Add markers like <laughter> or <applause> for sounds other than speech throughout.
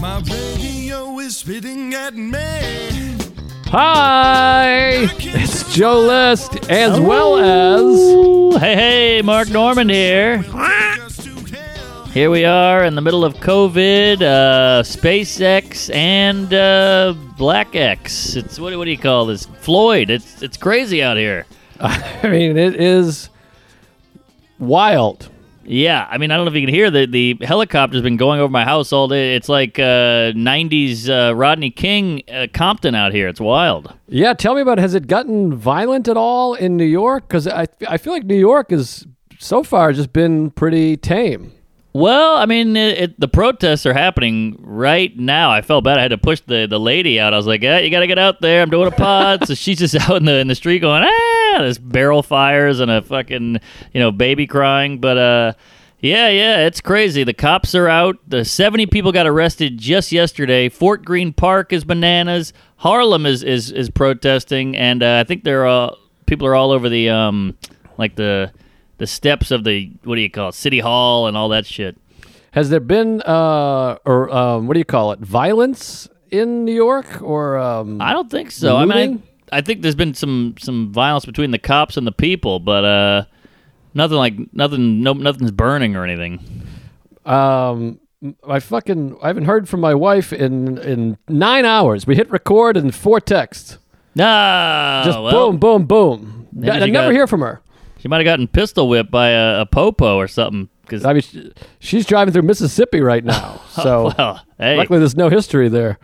My radio is spitting at me. Hi, it's Joe List, as well as hey, hey, Mark Normand here. Just to hell. Here we are in the middle of COVID, uh, SpaceX, and uh, Black X. It's what, what do you call this? Floyd. It's it's crazy out here. <laughs> I mean, it is wild. Yeah, I mean, I don't know if you can hear the the helicopter's been going over my house all day. It's like uh, '90s uh, Rodney King uh, Compton out here. It's wild. Yeah, tell me about. It. Has it gotten violent at all in New York? Because I I feel like New York has so far just been pretty tame. Well, I mean, it, it, the protests are happening right now. I felt bad. I had to push the, the lady out. I was like, "Yeah, you got to get out there. I'm doing a pod." so she's just <laughs> out in the in the street going, "Ah!" There's barrel fires and a fucking you know baby crying. But uh, yeah, yeah, it's crazy. The cops are out. The 70 people got arrested just yesterday. Fort Greene Park is bananas. Harlem is is is protesting, and uh, I think they're uh, people are all over the um like the the steps of the what do you call it, city hall and all that shit. Has there been uh or um what do you call it violence in New York or um I don't think so. I mean, I, I think there's been some some violence between the cops and the people, but uh, nothing like nothing. No, nothing's burning or anything. um I fucking I haven't heard from my wife in in nine hours. We hit record and four texts. Ah, Just well, boom, boom, boom. I, I never got- hear from her. She might have gotten pistol whipped by a, a popo or something. Because I mean, she, she's driving through Mississippi right now. <laughs> So well, hey, luckily there's no history there.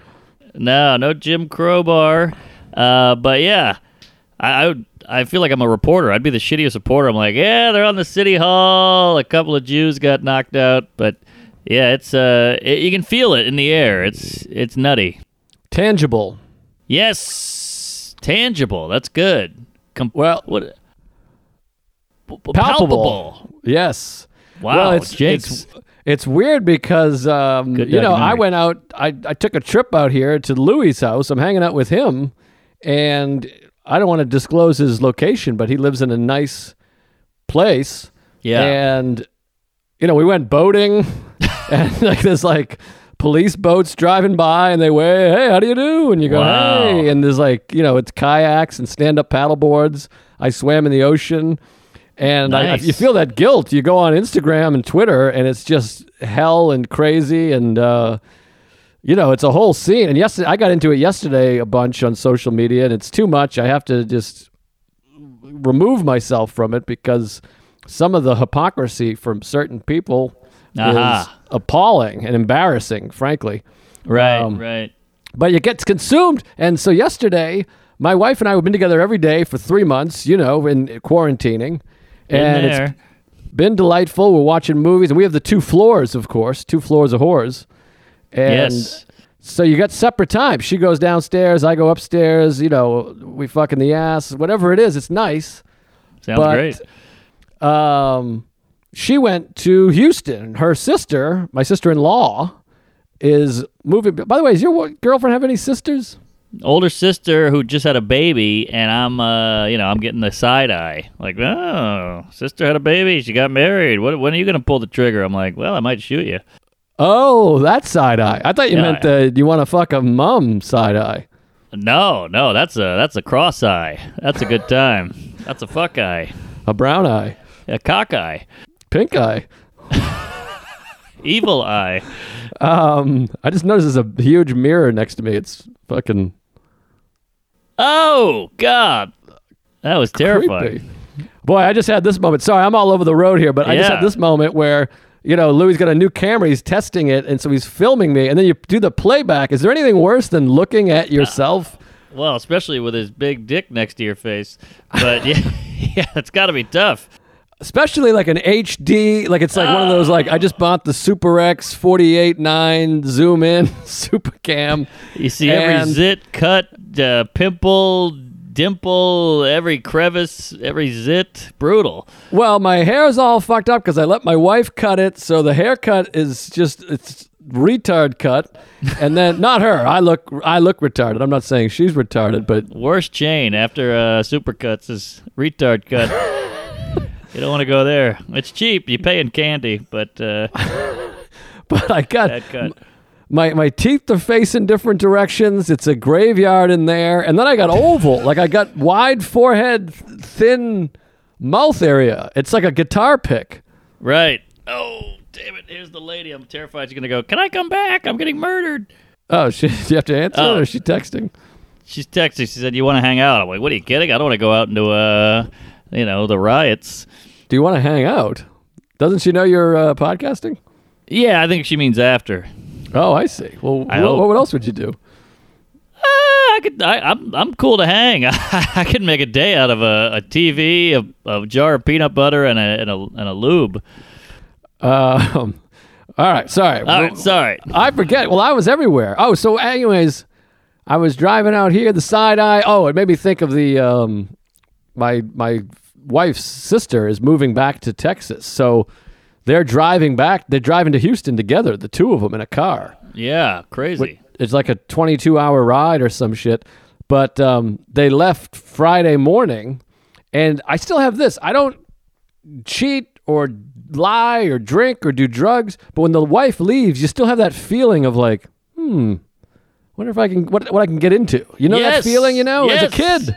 no, no Jim Crowbar. Uh, but yeah, I, I would. I feel like I'm a reporter. I'd be the shittiest reporter. I'm like, yeah, they're on the city hall. A couple of Jews got knocked out, but yeah, it's uh, it, you can feel it in the air. It's it's nutty. Tangible. Yes, tangible. That's good. Com- Well, what? P- p- palpable. Yes. Wow, well, it's Jake's it's it's weird because um, you know I went out. I I took a trip out here to Louis' house. I'm hanging out with him, and I don't want to disclose his location, but he lives in a nice place. yeah. And you know, we went boating, <laughs> and like there's like police boats driving by, and they wave, "Hey, how do you do?" And you go, Wow. "Hey," and there's like you know, it's kayaks and stand-up paddle boards. I swam in the ocean. And I, Nice. you feel that guilt. You go on Instagram and Twitter, and it's just hell and crazy, and uh, you know it's a whole scene. And yesterday, I got into it yesterday a bunch on social media, and it's too much. I have to just remove myself from it because some of the hypocrisy from certain people Aha. is appalling and embarrassing, frankly. right. um, right. But it gets consumed. And so yesterday, my wife and I have been together every day for three months, you know, in quarantining. Been and there. it's been delightful. We're watching movies, and we have the two floors, of course, two floors of whores. And yes. so you got separate times. She goes downstairs, I go upstairs. You know, we fuck in the ass, whatever it is. It's nice. Sounds but- great. Um, she went to Houston. Her sister, my sister-in-law, is moving. By the way, does your girlfriend have any sisters? Older sister who just had a baby, and I'm, uh, you know, I'm getting the side eye. Like, oh, sister had a baby. She got married. What, when are you gonna pull the trigger? I'm like, well, I might shoot you. Oh, that side eye. I thought you Yeah. meant the you want to fuck a mum side eye. No, no, that's a that's a cross eye. That's a good time. That's a fuck eye. A brown eye. A cock eye. Pink eye. <laughs> Evil eye. Um, I just noticed there's a huge mirror next to me. It's fucking Oh God, that was terrifying. creepy. Boy, I just had this moment. Sorry, I'm all over the road here, but I just had this moment where you know Louis got a new camera. He's testing it, and so he's filming me, and then you do the playback. Is there anything worse than looking at yourself? Well, especially with his big dick next to your face. But <laughs> yeah, yeah, it's got to be tough. especially like an HD, like it's like one of those like I just bought the Super X 48 9 zoom in <laughs> super cam. You see every zit, cut, uh, pimple, dimple, every crevice, every zit. Brutal. Well, my hair's all fucked up because I let my wife cut it, so the haircut is just it's retard cut, and then <laughs> not her. I look I look retarded. I'm not saying she's retarded, but Worst chain after uh, supercuts is retard cut. <laughs> you don't want to go there. It's cheap. You pay in candy, but uh, <laughs> but I got. My my teeth are facing different directions. It's a graveyard in there, and then I got oval. like I got wide forehead, thin mouth area. It's like a guitar pick. Right. Oh, damn it. Here's the lady. I'm terrified she's going to go, Can I come back? I'm getting murdered. Oh, she, <laughs> do you have to answer Oh. or is she texting? She's texting. She said, You want to hang out? I'm like, What are you kidding? I don't want to go out into, uh, you know, the riots. Do you want to hang out? Doesn't she know you're uh, podcasting? Yeah, I think she means after. Oh, I see. Well, I wh- what else would you do? Uh, I could. I, I'm. I'm cool to hang. <laughs> I could make a day out of a, a TV, a, a jar of peanut butter, and a and a, and a lube. <laughs> Um, all right, sorry. All right. Sorry. I forget. Well, I was everywhere. Oh, so anyways, I was driving out here, the side eye. Oh, it made me think of the um, my my wife's sister is moving back to Texas, so they're driving back. They're driving to Houston together, the two of them in a car. Yeah. Crazy. It's like a 22 hour ride or some shit. But um, they left Friday morning, and I still have this. I don't cheat or lie or drink or do drugs, but when the wife leaves, you still have that feeling of like, hmm, wonder if I can what what I can get into. You know Yes. that feeling, you know, as a kid.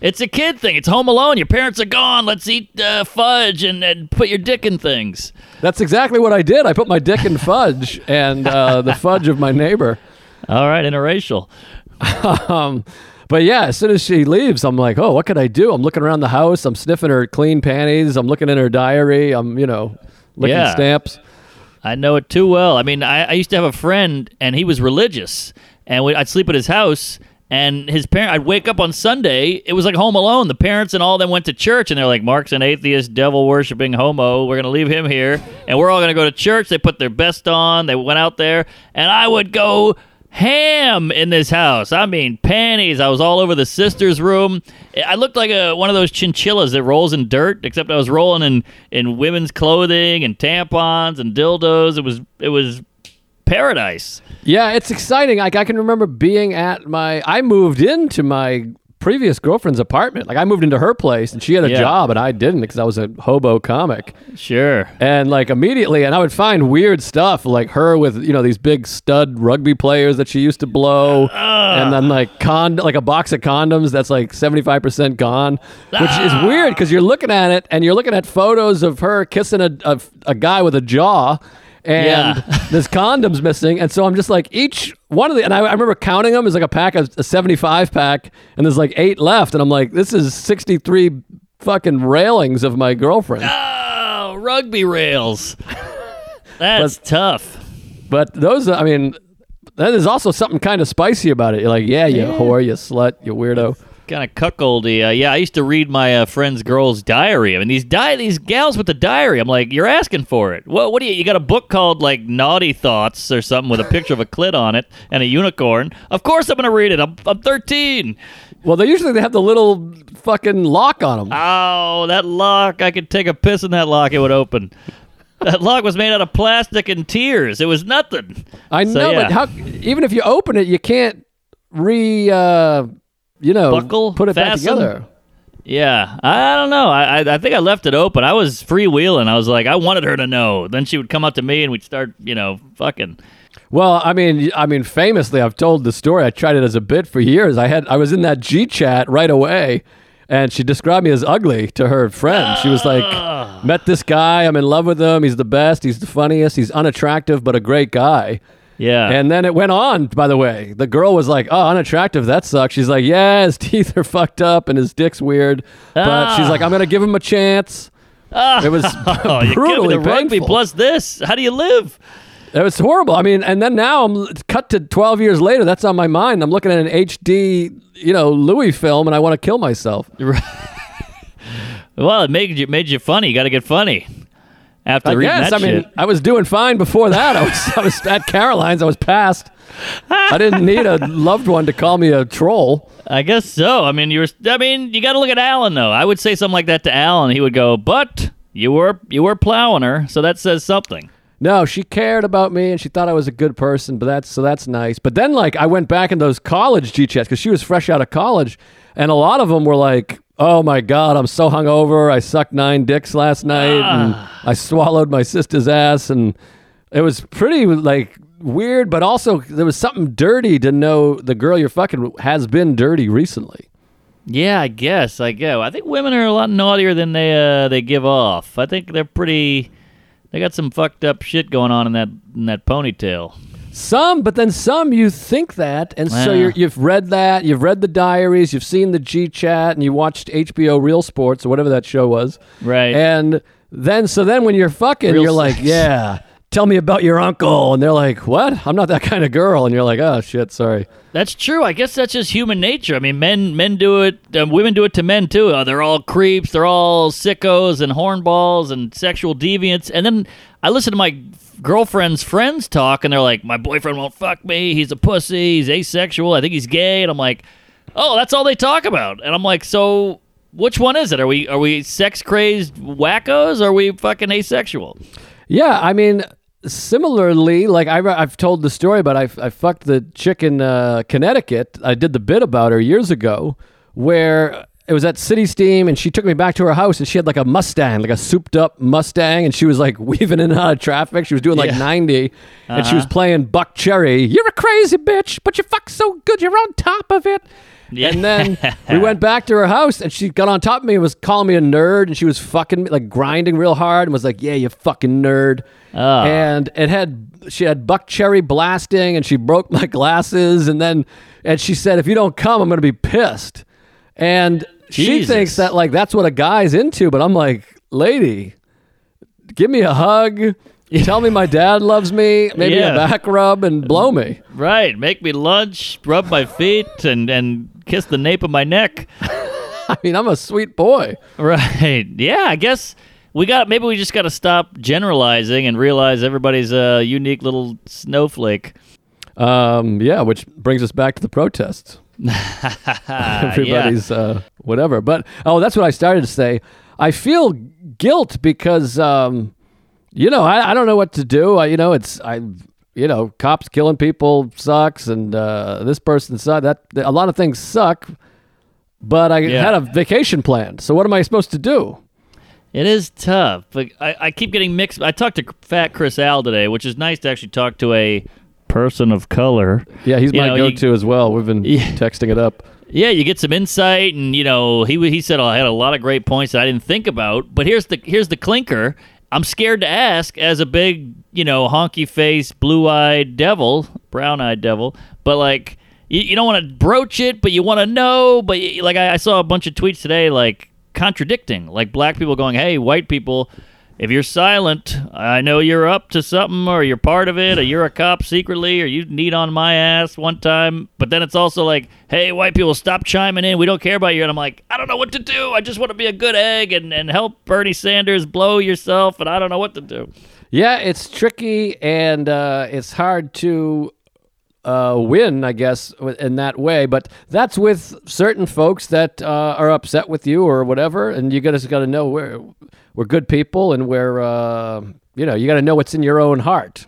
It's a kid thing. It's Home Alone. Your parents are gone. Let's eat uh, fudge and, and put your dick in things. That's exactly what I did. I put my dick in fudge <laughs> and uh, the fudge of my neighbor. All right, interracial. <laughs> Um, but yeah, as soon as she leaves, I'm like, oh, what could I do? I'm looking around the house. I'm sniffing her clean panties. I'm looking in her diary. I'm, you know, licking Yeah. stamps. I know it too well. I mean, I, I used to have a friend, and he was religious, and we, I'd sleep at his house. And his parent, I'd wake up on Sunday. It was like Home Alone. The parents and all of them went to church, and they're like, "Mark's an atheist, devil worshiping homo. We're gonna leave him here, and we're all gonna go to church." They put their best on. They went out there, and I would go ham in this house. I mean, panties. I was all over the sister's room. I looked like a one of those chinchillas that rolls in dirt, except I was rolling in in women's clothing and tampons and dildos. It was it was paradise. Yeah, it's exciting. Like I can remember being at my. I moved into my previous girlfriend's apartment. Like I moved into her place, and she had a Yeah. job, and I didn't because I was a hobo comic. Sure. And like immediately, and I would find weird stuff like her with you know these big stud rugby players that she used to blow, ah. and then like con like a box of condoms that's like seventy five percent gone, which is ah. weird because you're looking at it and you're looking at photos of her kissing a a, a guy with a jaw. And Yeah. <laughs> there's condoms missing, and so I'm just like each one of the, and I, I remember counting them as like a pack of a 75 pack, and there's like eight left, and I'm like, this is 63 fucking railings of my girlfriend. Oh, rugby rails. <laughs> That's tough. But those, I mean, then there's also something kind of spicy about it. You're like, yeah, you whore, you slut, you weirdo. Kind of cuckoldy. Uh, yeah, I used to read my uh, friend's girl's diary. I mean, these di- these gals with the diary. I'm like, you're asking for it. What? What do you? You got a book called like Naughty Thoughts or something with a picture of a clit on it and a unicorn. Of course, I'm gonna read it. I'm, I'm 13. Well, they usually they have the little fucking lock on them. Oh, that lock! I could take a piss in that lock. It would open. That lock was made out of plastic and tears. It was nothing. I So, know, yeah. but how? Even if you open it, you can't re, uh, you know, Buckle? put it back together. Yeah, I don't know. I, I I think I left it open. I was freewheeling. I was like, I wanted her to know. Then she would come up to me and we'd start, you know, fucking. Well, I mean, I mean, famously, I've told the story. I tried it as a bit for years. I had, I was in that G chat right away, and she described me as ugly to her friend. She was like, ah. "Met this guy. I'm in love with him. He's the best. He's the funniest. He's unattractive, but a great guy." Yeah. And then it went on, by the way. The girl was like, oh, unattractive. That sucks. She's like, yeah, his <laughs> teeth are fucked up and his dick's weird. But she's Ah. like, I'm going to give him a chance. It was <laughs> oh, you brutally the rugby painful. plus this. How do you live? It was horrible. I mean, and then now I'm cut to 12 years later. That's on my mind. I'm looking at an HD, you know, Louis film and I want to kill myself. <laughs> Well, it made you made you funny. You got to get funny after I reading guess. that I mean, shit. I was doing fine before that. I was I was at Caroline's. I was past. I didn't need a loved one to call me a troll. I guess so. I mean, you were. I mean, you got to look at Alan though. I would say something like that to Alan. He would go, "But you were you were plowing her, so that says something." No, she cared about me and she thought I was a good person, but that's so that's nice. But then like I went back in those college G chats because she was fresh out of college, and a lot of them were like, "Oh my god, I'm so hungover. I sucked nine dicks last night, and I swallowed my sister's ass, and it was pretty like weird, but also there was something dirty to know the girl you're fucking has been dirty recently. Yeah, I guess. I go. I think women are a lot naughtier than they uh, they give off. I think they're pretty. They got some fucked up shit going on in that in that ponytail. Some, but then some you think that, and so Yeah. you're, you've read that, you've read the diaries, you've seen the G chat, and you watched HBO Real Sports or whatever that show was, Right. And then, so then when you're fucking, Real you're like, sex. yeah, tell me about your uncle, and they're like, what? I'm not that kind of girl, and you're like, oh shit, sorry. That's true. I guess that's just human nature. I mean, men men do it. Uh, women do it to men too. Uh, they're all creeps. They're all sickos and hornballs and sexual deviants. And then I listen to my girlfriend's friends talk, and they're like, "My boyfriend won't fuck me. He's a pussy. He's asexual. I think he's gay." And I'm like, "Oh, that's all they talk about." And I'm like, "So." Which one is it? Are we are we sex crazed wackos? Or are we fucking asexual? Yeah, I mean, similarly, like I, I've told the story, but I, I fucked the chick in uh, Connecticut. I did the bit about her years ago, where it was at City Steam, and she took me back to her house, and she had like a Mustang, like a souped up Mustang, and she was like <laughs> weaving in and out of traffic. She was doing like Yeah. 90, and she was playing Buckcherry. You're a crazy bitch, but you fuck so good, you're on top of it. Yeah. And then <laughs> we went back to her house, and she got on top of me and was calling me a nerd, and she was fucking me, like grinding real hard, and was like, "Yeah, you fucking nerd." Ah. And it had she had Buckcherry blasting, and she broke my glasses, and then and she said, "If you don't come, I'm gonna be pissed." And she Jesus. thinks that like that's what a guy's into, but I'm like, lady, give me a hug. Tell me my dad loves me. Maybe Yeah. a back rub and blow me. Right. Make me lunch, rub my feet, and and kiss the nape of my neck. <laughs> I mean, I'm a sweet boy. Right. Yeah, I guess we got maybe we just got to stop generalizing and realize everybody's a unique little snowflake. Um, yeah, which brings us back to the protests. <laughs> <laughs> Everybody's uh, whatever. But oh, that's what I started to say. I feel guilt because um, you know I, I don't know what to do. I, you know, it's I you know cops killing people sucks, and uh, this person suck. That a lot of things suck. But I Yeah. had a vacation planned, so what am I supposed to do? It is tough, but I, I keep getting mixed. I talked to Fat Chris Al today, which is nice to actually talk to a person of color. Yeah, he's You my know, go-to as well. We've been Yeah. texting it up. Yeah, you get some insight, and you know he he said oh, I had a lot of great points that I didn't think about. But here's the here's the clinker. I'm scared to ask as a big you know honky face, blue eyed devil, brown eyed devil. But like you, you don't want to broach it, but you want to know. But like I, I saw a bunch of tweets today, like contradicting, like black people going, "Hey, white people." If you're silent, I know you're up to something, or you're part of it, or you're a cop secretly, or you need on my ass one time. But then it's also like, hey, white people, stop chiming in. We don't care about you. And I'm like, I don't know what to do. I just want to be a good egg and, and help Bernie Sanders blow yourself, and I don't know what to do. Yeah, it's tricky and uh, it's hard to uh, win, I guess, in that way. But that's with certain folks that uh, are upset with you or whatever, and you just got to know we're we're good people and we're uh, you know you got to know what's in your own heart.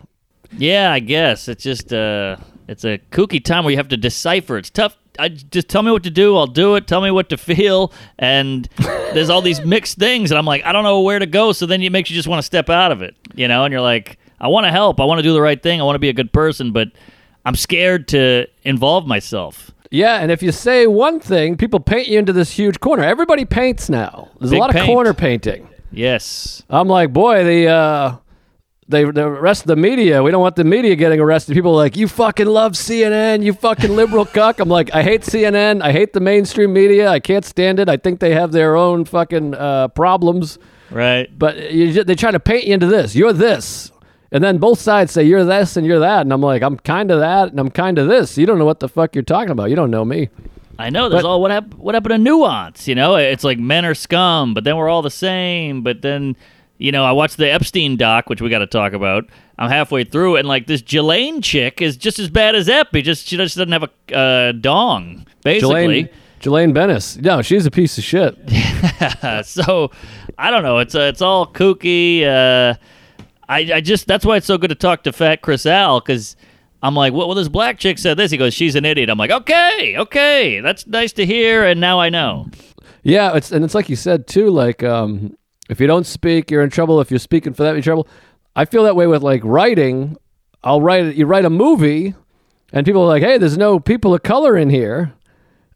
Yeah, I guess it's just uh, it's a kooky time where you have to decipher. It's tough. I just tell me what to do. I'll do it. Tell me what to feel. And <laughs> there's all these mixed things, and I'm like, I don't know where to go. So then it makes you just want to step out of it, you know. And you're like, I want to help. I want to do the right thing. I want to be a good person, but I'm scared to involve myself. Yeah, and if you say one thing, people paint you into this huge corner. Everybody paints now. There's Big a lot paint. of corner painting. Yes. I'm like, boy, the uh, they the rest of the media. We don't want the media getting arrested. People are like, you fucking love CNN, you fucking liberal <laughs> cuck. I'm like, I hate CNN. I hate the mainstream media. I can't stand it. I think they have their own fucking uh, problems. Right. But you, they try to paint you into this. You're this. And then both sides say you're this and you're that, and I'm like, I'm kind of that, and I'm kind of this. You don't know what the fuck you're talking about. You don't know me. I know. There's But- all what happened. What happened to nuance? You know, it's like men are scum, but then we're all the same. But then, you know, I watched the Epstein doc, which we got to talk about. I'm halfway through, and like this Ghislaine chick is just as bad as Epi. Just she just doesn't have a uh, dong, basically. Ghislaine, Ghislaine Bennis. No, she's a piece of shit. <laughs> So I don't know. It's uh, it's all kooky. Uh, I I just that's why it's so good to talk to Fat Chris Al because I'm like, well, well, this black chick said this. He goes, she's an idiot. I'm like, okay, okay, that's nice to hear, and now I know. Yeah, it's and it's like you said too. Like, um, if you don't speak, you're in trouble. If you're speaking for that, you're in trouble. I feel that way with like writing. I'll write. You write a movie, and people are like, "Hey, there's no people of color in here,"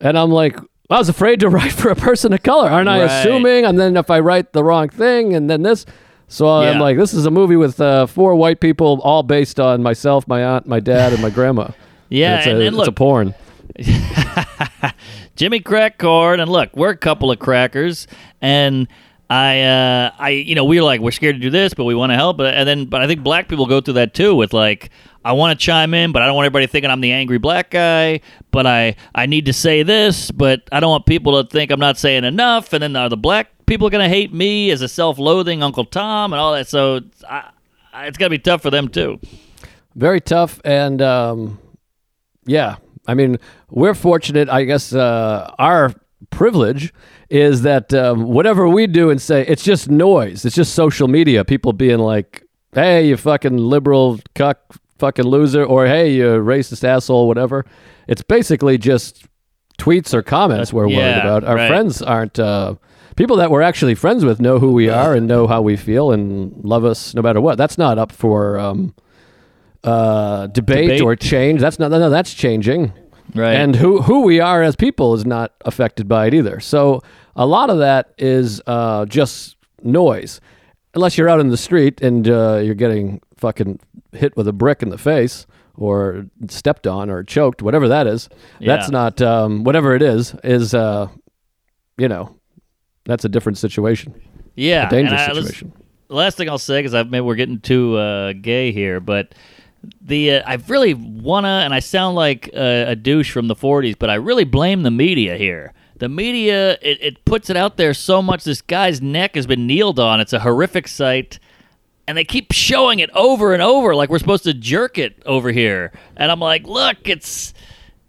and I'm like, I was afraid to <laughs> write for a person of color. Aren't I Right. assuming? And then if I write the wrong thing, and then this. So I'm Yeah. like, this is a movie with uh, four white people, all based on myself, my aunt, my dad, and my grandma. <laughs> Yeah, it's and, a, and it's a porn. <laughs> Jimmy crack corn, and look, we're a couple of crackers, and I, uh, I, you know, we were like, we're scared to do this, but we want to help, but and then, but I think black people go through that too, with like, I want to chime in, but I don't want everybody thinking I'm the angry black guy, but I, I need to say this, but I don't want people to think I'm not saying enough, and then are the black people gonna hate me as a self-loathing Uncle Tom and all that? So I, I, it's gonna be tough for them too. very tough and um, yeah i mean we're fortunate i guess uh, our privilege is that um, whatever we do and say it's just noise it's just social media people being like hey you fucking liberal cuck fucking loser or hey you racist asshole whatever it's basically just tweets or comments we're worried about our right. friends aren't uh, people that we're actually friends with know who we are and know how we feel and love us no matter what that's not up for um, uh, debate, Debate. or change. That's not no, no, that's changing. Right. And who who we are as people is not affected by it either. So a lot of that is uh, just noise, unless you're out in the street and uh, you're getting fucking hit with a brick in the face or stepped on or choked, whatever that is. That's not um, whatever it is is uh, you know that's a different situation, yeah, a dangerous I- situation. the last thing I'll say because maybe we're getting too uh, gay here, but the uh, I really wanna, and I sound like uh, a douche from the '40s, but I really blame the media here. The media it, it puts it out there so much. This guy's neck has been kneeled on. It's a horrific sight. And they keep showing it over and over, like we're supposed to jerk it over here. And I'm like, look, it's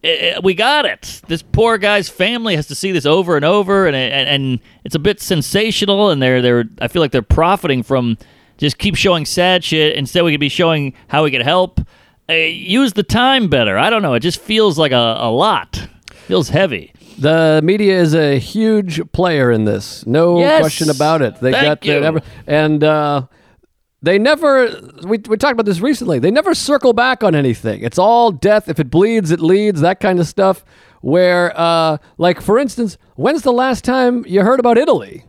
eh, eh, we got it. This poor guy's family has to see this over and over, and and, and it's a bit sensational. And they're they're I feel like they're profiting from just keep showing sad shit. Instead, we could be showing how we could help. Uh, use the time better. I don't know. It just feels like a, a lot. Feels heavy. The media is a huge player in this. No Yes. question about it. They Thank got you. and uh, they never. We we talked about this recently. They never circle back on anything. It's all death. If it bleeds, it leads. That kind of stuff. Where, uh, like for instance, when's the last time you heard about Italy?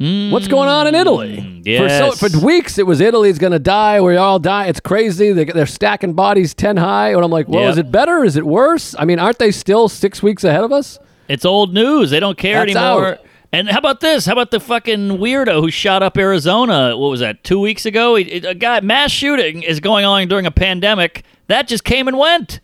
What's going on in Italy? Mm, yes. For, so, for weeks, it was Italy's going to die. We all die. It's crazy. They, they're stacking bodies ten high. And I'm like, well, Yep. is it better? Is it worse? I mean, aren't they still six weeks ahead of us? It's old news. They don't care That's anymore. out. And how about this? How about the fucking weirdo who shot up Arizona? What was that? Two weeks ago, He- a guy mass shooting is going on during a pandemic. That just came and went.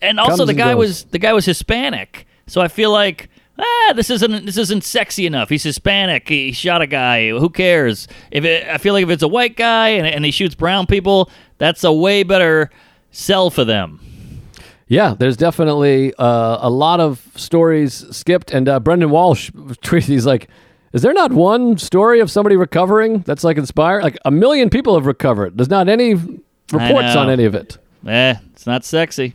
And also, Comes the guy was the guy was Hispanic. So I feel like ah, this isn't this isn't sexy enough. He's Hispanic. He shot a guy. Who cares? If it, I feel like if it's a white guy and, and he shoots brown people, that's a way better sell for them. Yeah, there's definitely uh, a lot of stories skipped. And uh, Brendon Walsh <laughs> tweeted, he's like, is there not one story of somebody recovering that's like inspired? Like a million people have recovered. There's not any reports on any of it. Eh, it's not sexy.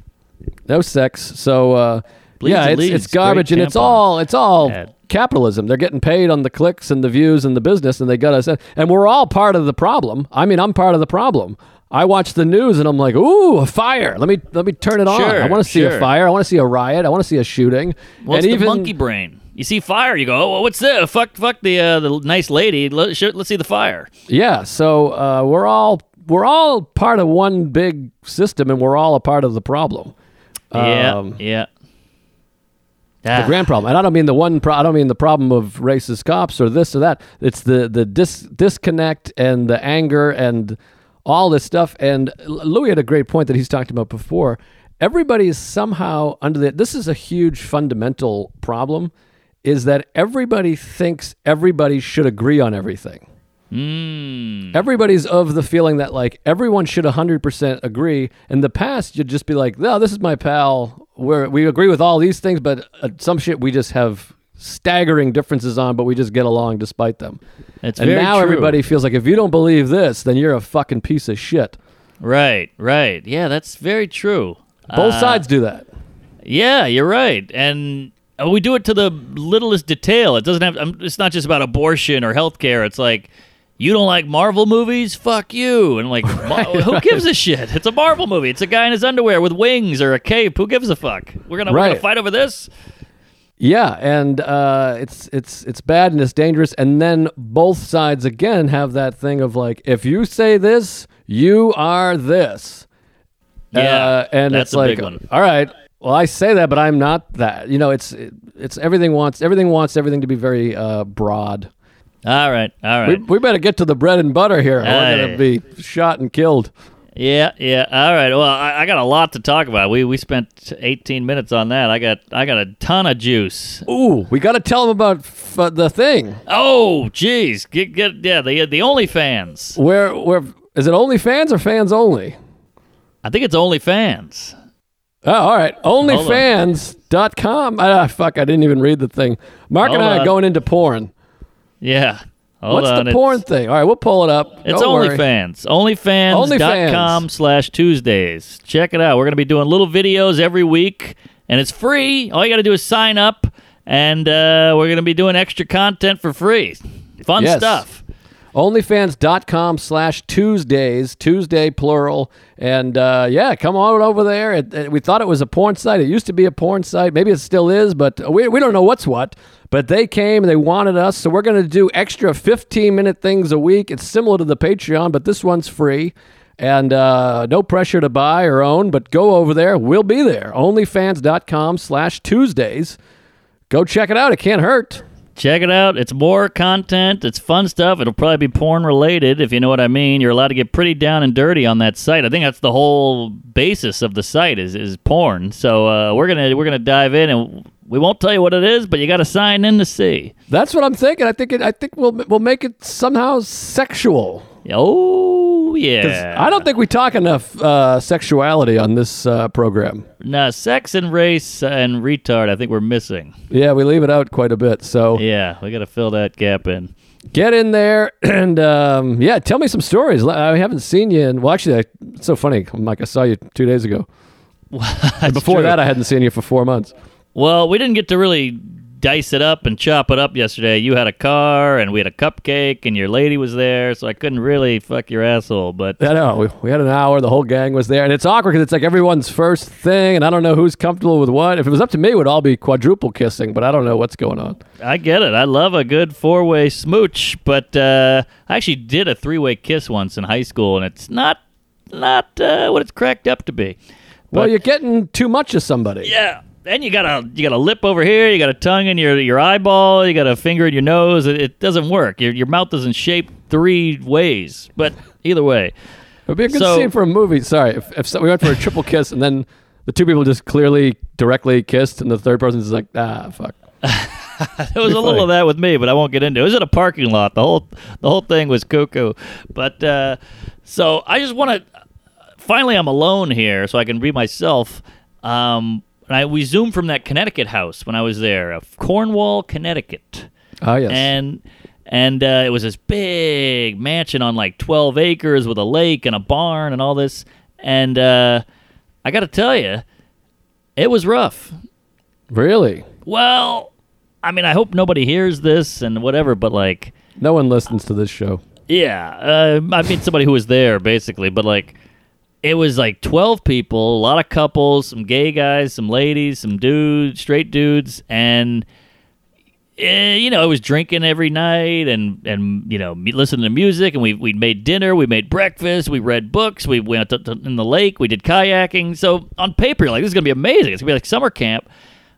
No sex. So uh, yeah, it's, it's garbage, Great and it's all it's all capitalism. They're getting paid on the clicks and the views and the business, and they got us. And we're all part of the problem. I mean, I'm part of the problem. I watch the news and I'm like, ooh, a fire. Let me let me turn it on. I want to see a fire. I want to see a riot. I want to see a shooting. Well, it's even the monkey brain. You see fire, you go, oh, what's this? Fuck, fuck the uh, the nice lady. Let, sh- let's see the fire. yeah. So uh, we're all we're all part of one big system, and we're all a part of the problem. yeah, Um, yeah. the Ah, grand problem. And I don't mean the one. Pro- I don't mean the problem of racist cops or this or that. It's the the dis- disconnect and the anger and all this stuff. And Louis had a great point that he's talked about before. everybody is somehow under the. This is a huge fundamental problem, is that everybody thinks everybody should agree on everything. Mm. Everybody's of the feeling that like everyone should 100% agree. In the past, you'd just be like, no, this is my pal. We're, we agree with all these things, but uh, some shit we just have staggering differences on, but we just get along despite them. It's and now true. everybody feels like if you don't believe this, then you're a fucking piece of shit. Right, right. Yeah, that's very true. Both Uh, sides do that. Yeah, you're right, and uh, we do it to the littlest detail. It doesn't have. um, It's not just about abortion or healthcare. It's like. You don't like Marvel movies? Fuck you! And like, <laughs> Ma- who gives a shit? It's a Marvel movie. It's a guy in his underwear with wings or a cape. Who gives a fuck? We're gonna, we're Right. gonna fight over this. Yeah, and uh, it's it's it's bad and it's dangerous. And then both sides again have that thing of like, if you say this, you are this. Yeah, Uh, and that's it's a like, big one. all right, well, I say that, but I'm not that. You know, it's it's everything wants everything wants everything to be very uh, broad. All right, all right. We, we better get to the bread and butter here. or We're gonna be shot and killed. Yeah, yeah. All right. Well, I, I got a lot to talk about. We we spent 18 minutes on that. I got I got a ton of juice. Ooh, we got to tell them about f- the thing. Oh, jeez. Get get yeah. The the OnlyFans. Where where is it? Only fans or fans only? I think it's OnlyFans. Oh, all right. OnlyFans.com. Ah, fuck, I didn't even read the thing. Mark and Hold I are going into porn. Yeah. Hold What's on. the porn thing? All right, we'll pull it up. It's Don't worry. OnlyFans. OnlyFans.com slash Tuesdays. Check it out. We're going to be doing little videos every week, and it's free. All you got to do is sign up, and uh, we're going to be doing extra content for free. Fun Yes. stuff. Onlyfans.com slash Tuesdays, Tuesday plural. And uh, yeah, come on over there. It, it- we thought it was a porn site. It used to be a porn site. Maybe it still is, but we, we don't know what's what. But they came and they wanted us. So we're going to do extra 15 minute things a week. It's similar to the Patreon, but this one's free. And uh, no pressure to buy or own, but go over there. We'll be there. Onlyfans.com slash Tuesdays. Go check it out. It can't hurt. Check it out. It's more content. It's fun stuff. It'll probably be porn related, if you know what I mean. You're allowed to get pretty down and dirty on that site. I think that's the whole basis of the site is is porn. So uh, we're gonna we're gonna dive in and we won't tell you what it is, but you got to sign in to see. That's what I'm thinking. I think it, I think we'll we'll make it somehow sexual. Oh yeah. I don't think we talk enough uh, sexuality on this uh, program. Nah, sex and race and retard. I think we're missing. Yeah, we leave it out quite a bit. So Yeah, we got to fill that gap in. get in there <clears throat> and um, yeah, tell me some stories. I haven't seen you, and well, actually, I, it's so funny. I'm like I saw you two days ago. <laughs> And before true. that, I hadn't seen you for four months. Well, we didn't get to really dice it up and chop it up yesterday. You had a car and we had a cupcake and your lady was there, so I couldn't really fuck your asshole. But I know we, we had an hour. The whole gang was there, and it's awkward because it's like everyone's first thing, and I don't know who's comfortable with what. If it was up to me, it would all be quadruple kissing, but I don't know what's going on. I get it. I love a good four way smooch, but uh, I actually did a three way kiss once in high school, and it's not not uh, what it's cracked up to be. Well, you're getting too much of somebody. Yeah. Then you got a you got a lip over here, you got a tongue in your your eyeball, you got a finger in your nose. It, it doesn't work. Your your mouth doesn't shape three ways. But either way, It would be a good So- scene for a movie. Sorry, if, if so, we went for a triple kiss and then the two people just clearly directly kissed, and the third person's just like, ah, fuck. <laughs> there was a little of that with me, but I won't get into. it. It was at a parking lot. The whole the whole thing was cuckoo. But uh, so I just want to. Finally, I'm alone here, so I can be myself. Um, I we zoomed from that Connecticut house when I was there, of Cornwall, Connecticut. Ah, yes. and and uh, it was this big mansion on like 12 acres with a lake and a barn and all this and uh, i gotta tell you it was rough really? well i mean i hope nobody hears this and whatever but like No one listens to this show. yeah uh, i mean somebody who was there basically but like it was like 12 people a lot of couples some gay guys some ladies some dudes straight dudes and eh, you know, I was drinking every night and and you know, listening to music, and we we made dinner, we made breakfast, we read books, we went to, to, in the lake, we did kayaking. So on paper, you're like this is gonna be amazing. It's gonna be like summer camp.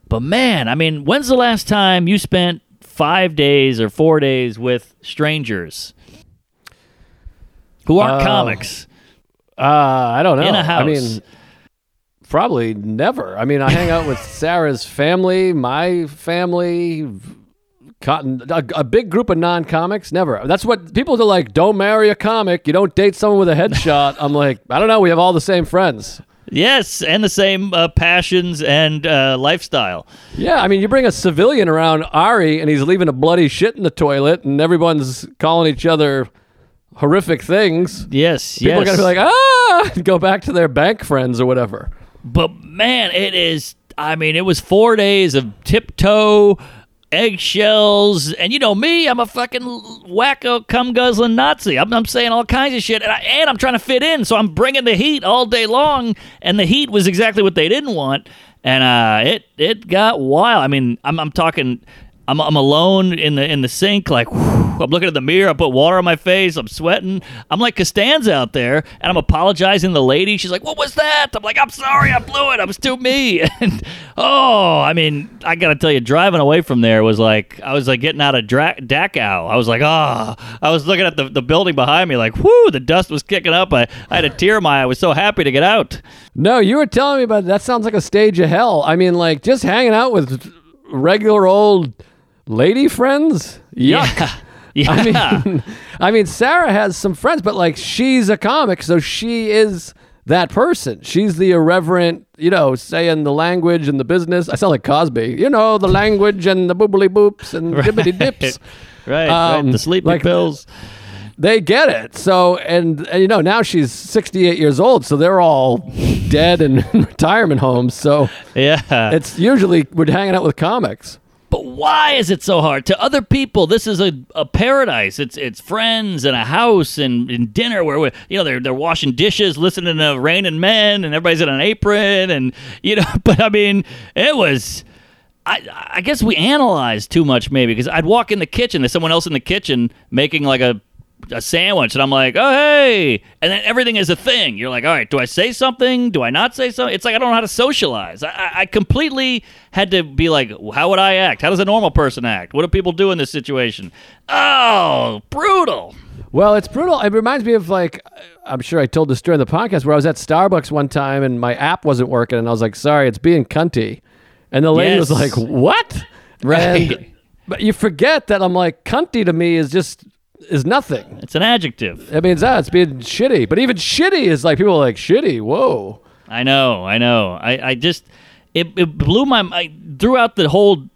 But man, I mean, when's the last time you spent five days or four days with strangers who aren't Uh, comics? Uh, I don't know. In a I house. mean, probably never. I mean, I hang out with <laughs> Sarah's family, my family, cotton, a, a big group of non-comics. Never. That's what people are like. Don't marry a comic. You don't date someone with a headshot. I'm like, I don't know. We have all the same friends. Yes, and the same uh, passions and uh, lifestyle. Yeah, I mean, you bring a civilian around Ari, and he's leaving a bloody shit in the toilet, and everyone's calling each other horrific things. Yes, People yes. are gonna be like, ah, and <laughs> go back to their bank friends or whatever. But man, it is. I mean, it was four days of tiptoe, eggshells, and you know me, I'm a fucking wacko, cum guzzling Nazi. I'm, I'm saying all kinds of shit, and, I, and I'm trying to fit in, so I'm bringing the heat all day long, and the heat was exactly what they didn't want, and uh, it it got wild. I mean, I'm I'm talking. I'm, I'm alone in the in the sink, like whew, <laughs> I'm looking at the mirror. I put water on my face. I'm sweating. I'm like Costanza out there, and I'm apologizing to the lady. She's like, "What was that?" I'm like, "I'm sorry, I blew it. I was too me." <laughs> And oh, I mean, I gotta tell you, driving away from there was like I was like getting out of Dra- Dachau. I was like, ah, I was looking at the, the building behind me, like, whoo, the dust was kicking up. I, I had a tear in my eye. I was so happy to get out. No, you were telling me about that. Sounds like a stage of hell. I mean, like just hanging out with regular old lady friends. Yuck. Yeah. <laughs> <laughs> I Yeah. mean, <laughs> I mean, Sarah has some friends, but like she's a comic, so she is that person. She's the irreverent, you know, saying the language and the business. I sound like Cosby. You know, the language and the boobly boops and <laughs> dippity dips. right, Um, right. The sleeping like- pills. They get it. So, and, and you know, now she's 68 years old, so they're all dead and in retirement homes. So Yeah. it's usually we're hanging out with comics. Why is it so hard? To other people, this is a, a paradise. It's it's friends and a house and, and dinner where we, you know they're they're washing dishes, listening to Rain and Men, and everybody's in an apron, and you know. <laughs> But I mean, it was. I, I guess we analyzed too much maybe because I'd walk in the kitchen, there's someone else in the kitchen making like a a sandwich and I'm like, oh hey, and then everything is a thing. You're like, all right, do I say something? Do I not say something? It's like I don't know how to socialize. I- I completely had to be like, how would I act? How does a normal person act? What do people do in this situation? Oh, brutal. Well, it's brutal. It reminds me of like I'm sure I told this during the podcast where I was at Starbucks one time and my app wasn't working and I was like, "Sorry, it's being cunty," and the lady was like, "What?" Right. And- but you forget that I'm like, "Cunty" to me is just is nothing. It's an adjective. It means that it's being shitty, but even shitty is like people are like shitty. Whoa. I know, I know. I, I just it, it blew my mind throughout the whole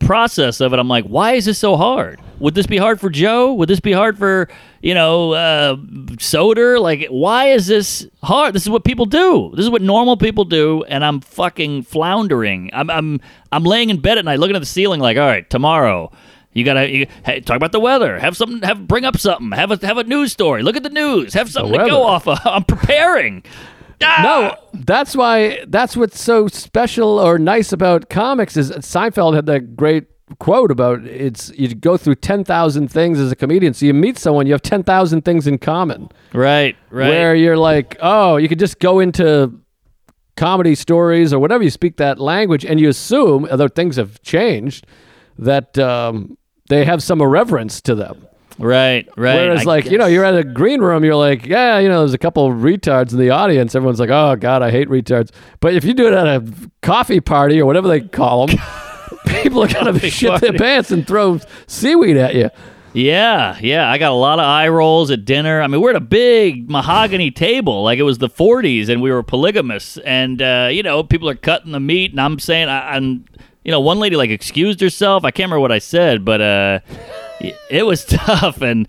process of it. I'm like, why is this so hard? Would this be hard for Joe? Would this be hard for you know uh, Soder? Like, why is this hard? This is what people do. This is what normal people do, and I'm fucking floundering. I'm I'm I'm laying in bed at night, looking at the ceiling, like, all right, tomorrow. You gotta you, hey, talk about the weather. Have something. Have bring up something. Have a have a news story. Look at the news. Have something to go off of. <laughs> I'm preparing. No, that's why. That's what's so special or nice about comics is Seinfeld had that great quote about it's you go through ten thousand things as a comedian. So you meet someone, you have ten thousand things in common. Right, right. Where you're like, oh, you could just go into comedy stories or whatever you speak that language, and you assume, although things have changed, that um, they have some irreverence to them. Right, right. Whereas, I like, you know, you're at a green room, you're like, yeah, you know, there's a couple of retards in the audience. Everyone's like, oh, God, I hate retards. But if you do it at a coffee party or whatever they call them, <laughs> people are going to shit their pants and throw seaweed at you. Yeah, yeah. I got a lot of eye rolls at dinner. I mean, we're at a big mahogany table, like it was the 40s, and we were polygamous. And uh, you know, people are cutting the meat, and I'm saying, I, I'm, you know, one lady like excused herself. I can't remember what I said, but uh, it was <laughs> tough, and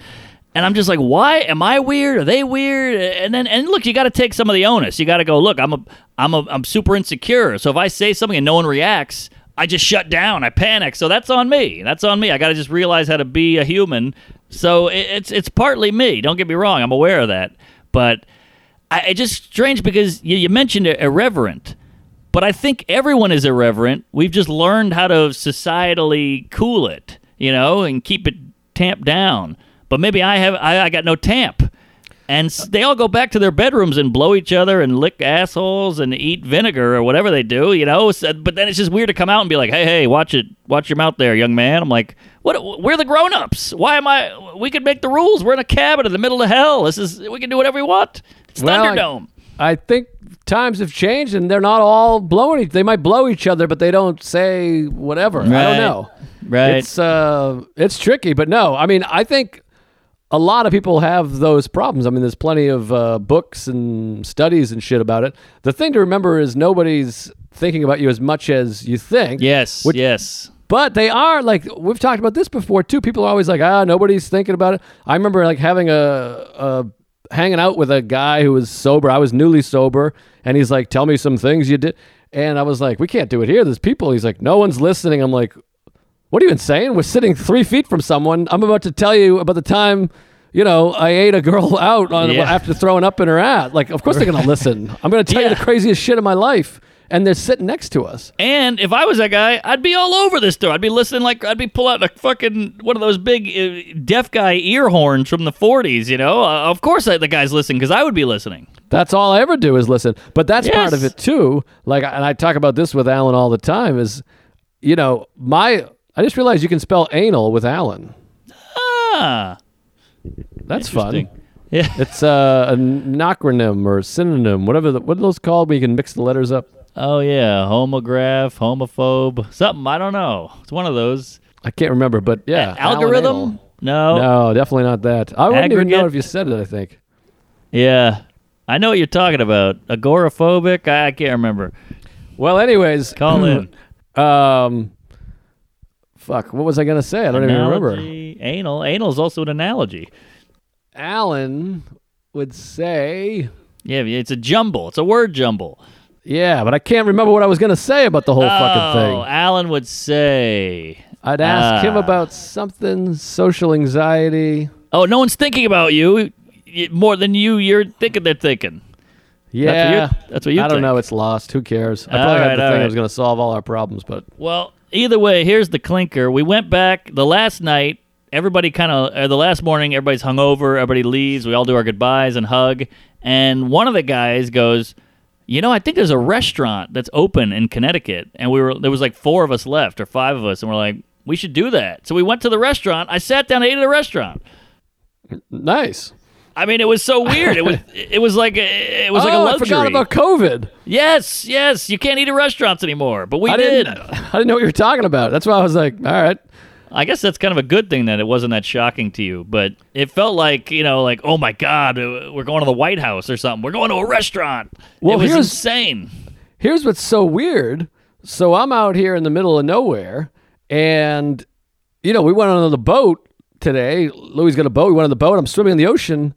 and I'm just like, why am I weird? Are they weird? And then and look, you got to take some of the onus. You got to go. Look, I'm a, I'm a, I'm super insecure. So if I say something and no one reacts. I just shut down. I panic. So that's on me. That's on me. I got to just realize how to be a human. So it, it's it's partly me. Don't get me wrong. I'm aware of that. But I, it's just strange because you, you mentioned irreverent, but I think everyone is irreverent. We've just learned how to societally cool it, you know, and keep it tamped down. But maybe I have I, I got no tamp. And they all go back to their bedrooms and blow each other and lick assholes and eat vinegar or whatever they do, you know. So, but then it's just weird to come out and be like, "Hey, hey, watch it, watch your mouth there, young man." I'm like, "What? We're the grown-ups. Why am I? We could make the rules. We're in a cabin in the middle of hell. This is we can do whatever we want. It's Well, I- Thunderdome." I think times have changed and they're not all blowing each they might blow each other but they don't say whatever i don't know Right. it's uh it's tricky but no i mean i think a lot of people have those problems i mean there's plenty of uh, books and studies and shit about it the thing to remember is nobody's thinking about you as much as you think yes. Which- yes. but they are like we've talked about this before too. People are always like, ah, nobody's thinking about it. I remember like having a, a hanging out with a guy who was sober. I was newly sober, and he's like, "Tell me some things you did." And I was like, "We can't do it here. There's people." He's like, "No one's listening." I'm like, "What are you insane? We're sitting three feet from someone. I'm about to tell you about the time." You know, I ate a girl <laughs> out on, Yeah. after throwing up in her ass. Like, of course they're gonna listen. I'm gonna tell you the craziest shit of my life, and they're sitting next to us. And if I was that guy, I'd be all over this door. I'd be listening like I'd be pull out a fucking one of those big uh, deaf guy ear horns from the 40s. You know, uh, of course I, the guy's listening because I would be listening. That's all I ever do is listen. But that's part of it too. Like, and I talk about this with Alan all the time. Is you know my I just realized you can spell anal with Alan. Ah, That's fun. Yeah. It's uh, an acronym or synonym, whatever. The, what are those called? Where you can mix the letters up. Oh yeah, homograph, homophobe, something. I don't know. It's one of those. I can't remember, but yeah, algorithm? No. No, definitely not that. I wouldn't even know if you said it. I think. Yeah. I know what you're talking about. Agoraphobic. I, I can't remember. Well, anyways, Call in. <clears throat> um, fuck. What was I gonna say? I don't even remember. Anal. Anal is also an analogy. Alan would say. Yeah, it's a jumble. It's a word jumble. Yeah, but I can't remember what I was going to say about the whole fucking Oh, thing. Alan would say. I'd ask him Ah. about something, social anxiety. Oh, no one's thinking about you more than you. You're thinking they're thinking. Yeah, you- that's what you I don't think. know. It's lost. Who cares? I probably right, had the thing right. that was going to solve all our problems, but Well, either way, here's the clinker. We went back the last night. Everybody kind of, uh, the last morning, everybody's hungover. Everybody leaves. We all do our goodbyes and hug. And one of the guys goes, "You know, I think there's a restaurant that's open in Connecticut." And we were there was like four of us left or five of us, and we're like, "We should do that." So we went to the restaurant. I sat down and ate at the restaurant. nice. I mean, it was so weird. It was it was like a, it was like a oh, luxury. I forgot about COVID. yes, yes. You can't eat at restaurants anymore, but we I did. didn't. <laughs> I didn't know what you were talking about. That's why I was like, all right. I guess that's kind of a good thing that it wasn't that shocking to you, but it felt like you know, like oh my god, uh, we're going to the White House or something. We're going to a restaurant. Well, it was here's- insane. Here's what's so weird. So I'm out here in the middle of nowhere, and you know, we went on the boat today. Louis got a boat. We went on the boat. I'm swimming in the ocean.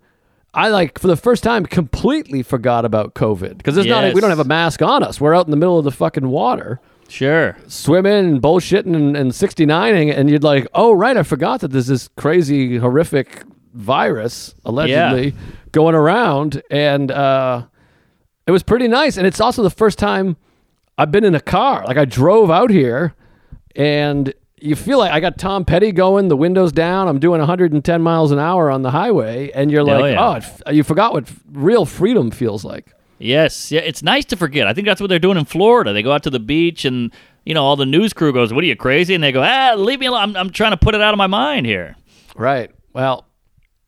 I like for the first time completely forgot about COVID because there's not we don't have a mask on us. We're out in the middle of the fucking water, Sure. swimming and bullshitting and, and 69ing, and you'd like, oh right, I forgot that there's this crazy horrific virus allegedly going around, and uh, it was pretty nice. And it's also the first time I've been in a car. Like I drove out here, and you feel like I got Tom Petty going, the windows down. I'm doing 110 miles an hour on the highway, and you're like, yeah. oh, f- you forgot what f- real freedom feels like. Yes. Yeah. It's nice to forget. I think that's what they're doing in Florida. They go out to the beach and you know all the news crew goes, "What are you crazy?" And they go, "Ah, leave me alone. I'm, I'm trying to put it out of my mind here." Right. Well,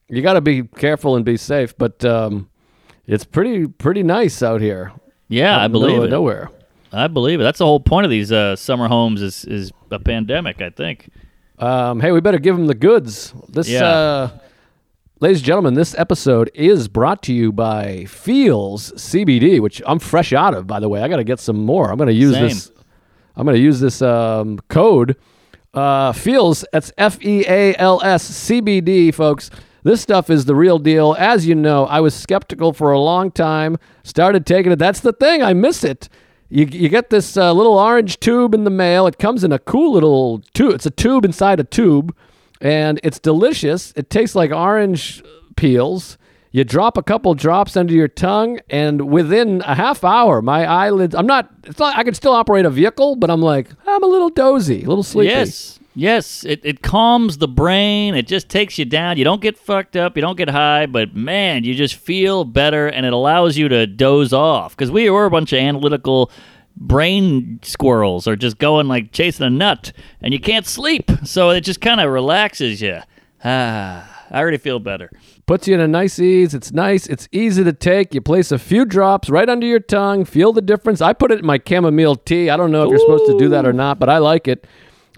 you got to be careful and be safe, but um, it's pretty pretty nice out here. Yeah, out I in the middle believe it. Nowhere. I believe it. That's the whole point of these uh, summer homes is is a pandemic. I think. Um, hey, we better give them the goods. This, Yeah. uh, ladies and gentlemen, this episode is brought to you by Feals CBD, which I'm fresh out of. By the way, I got to get some more. I'm going to use Same. this. I'm going to use this um, code. Uh, Feals. That's F E A L S CBD, folks. This stuff is the real deal. As you know, I was skeptical for a long time. Started taking it. That's the thing. I miss it. You, you get this uh, little orange tube in the mail. It comes in a cool little tube. It's a tube inside a tube, and it's delicious. It tastes like orange peels. You drop a couple drops under your tongue, and within a half hour, my eyelids. I'm not. It's not. I can still operate a vehicle, but I'm like I'm a little dozy, a little sleepy. Yes. Yes. It, it calms the brain. It just takes you down. You don't get fucked up. You don't get high, but man, you just feel better and it allows you to doze off. Because we were a bunch of analytical brain squirrels are just going like chasing a nut and you can't sleep. So it just kind of relaxes you. Ah. I already feel better. Puts you in a nice ease. It's nice. It's easy to take. You place a few drops right under your tongue. Feel the difference. I put it in my chamomile tea. I don't know if you're supposed to do that or not, but I like it.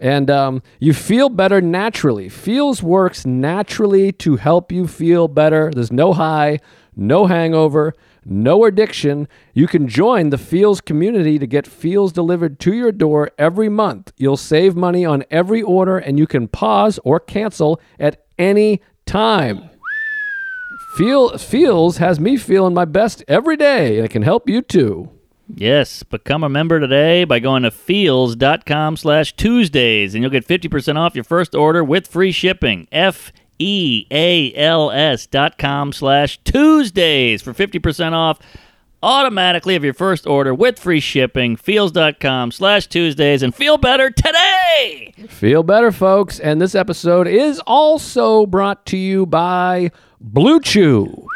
And um, you feel better naturally. Feals works naturally to help you feel better. There's no high, no hangover, no addiction. You can join the Feals community to get Feals delivered to your door every month. You'll save money on every order and you can pause or cancel at any time. Feel Feals has me feeling my best every day and it can help you too. Yes, become a member today by going to feals.com slash Tuesdays and you'll get 50% off your first order with free shipping. F E A L S dot com slash Tuesdays for 50% off automatically of your first order with free shipping. Feals.com slash Tuesdays and feel better today. Feel better, folks. And this episode is also brought to you by Blue Chew,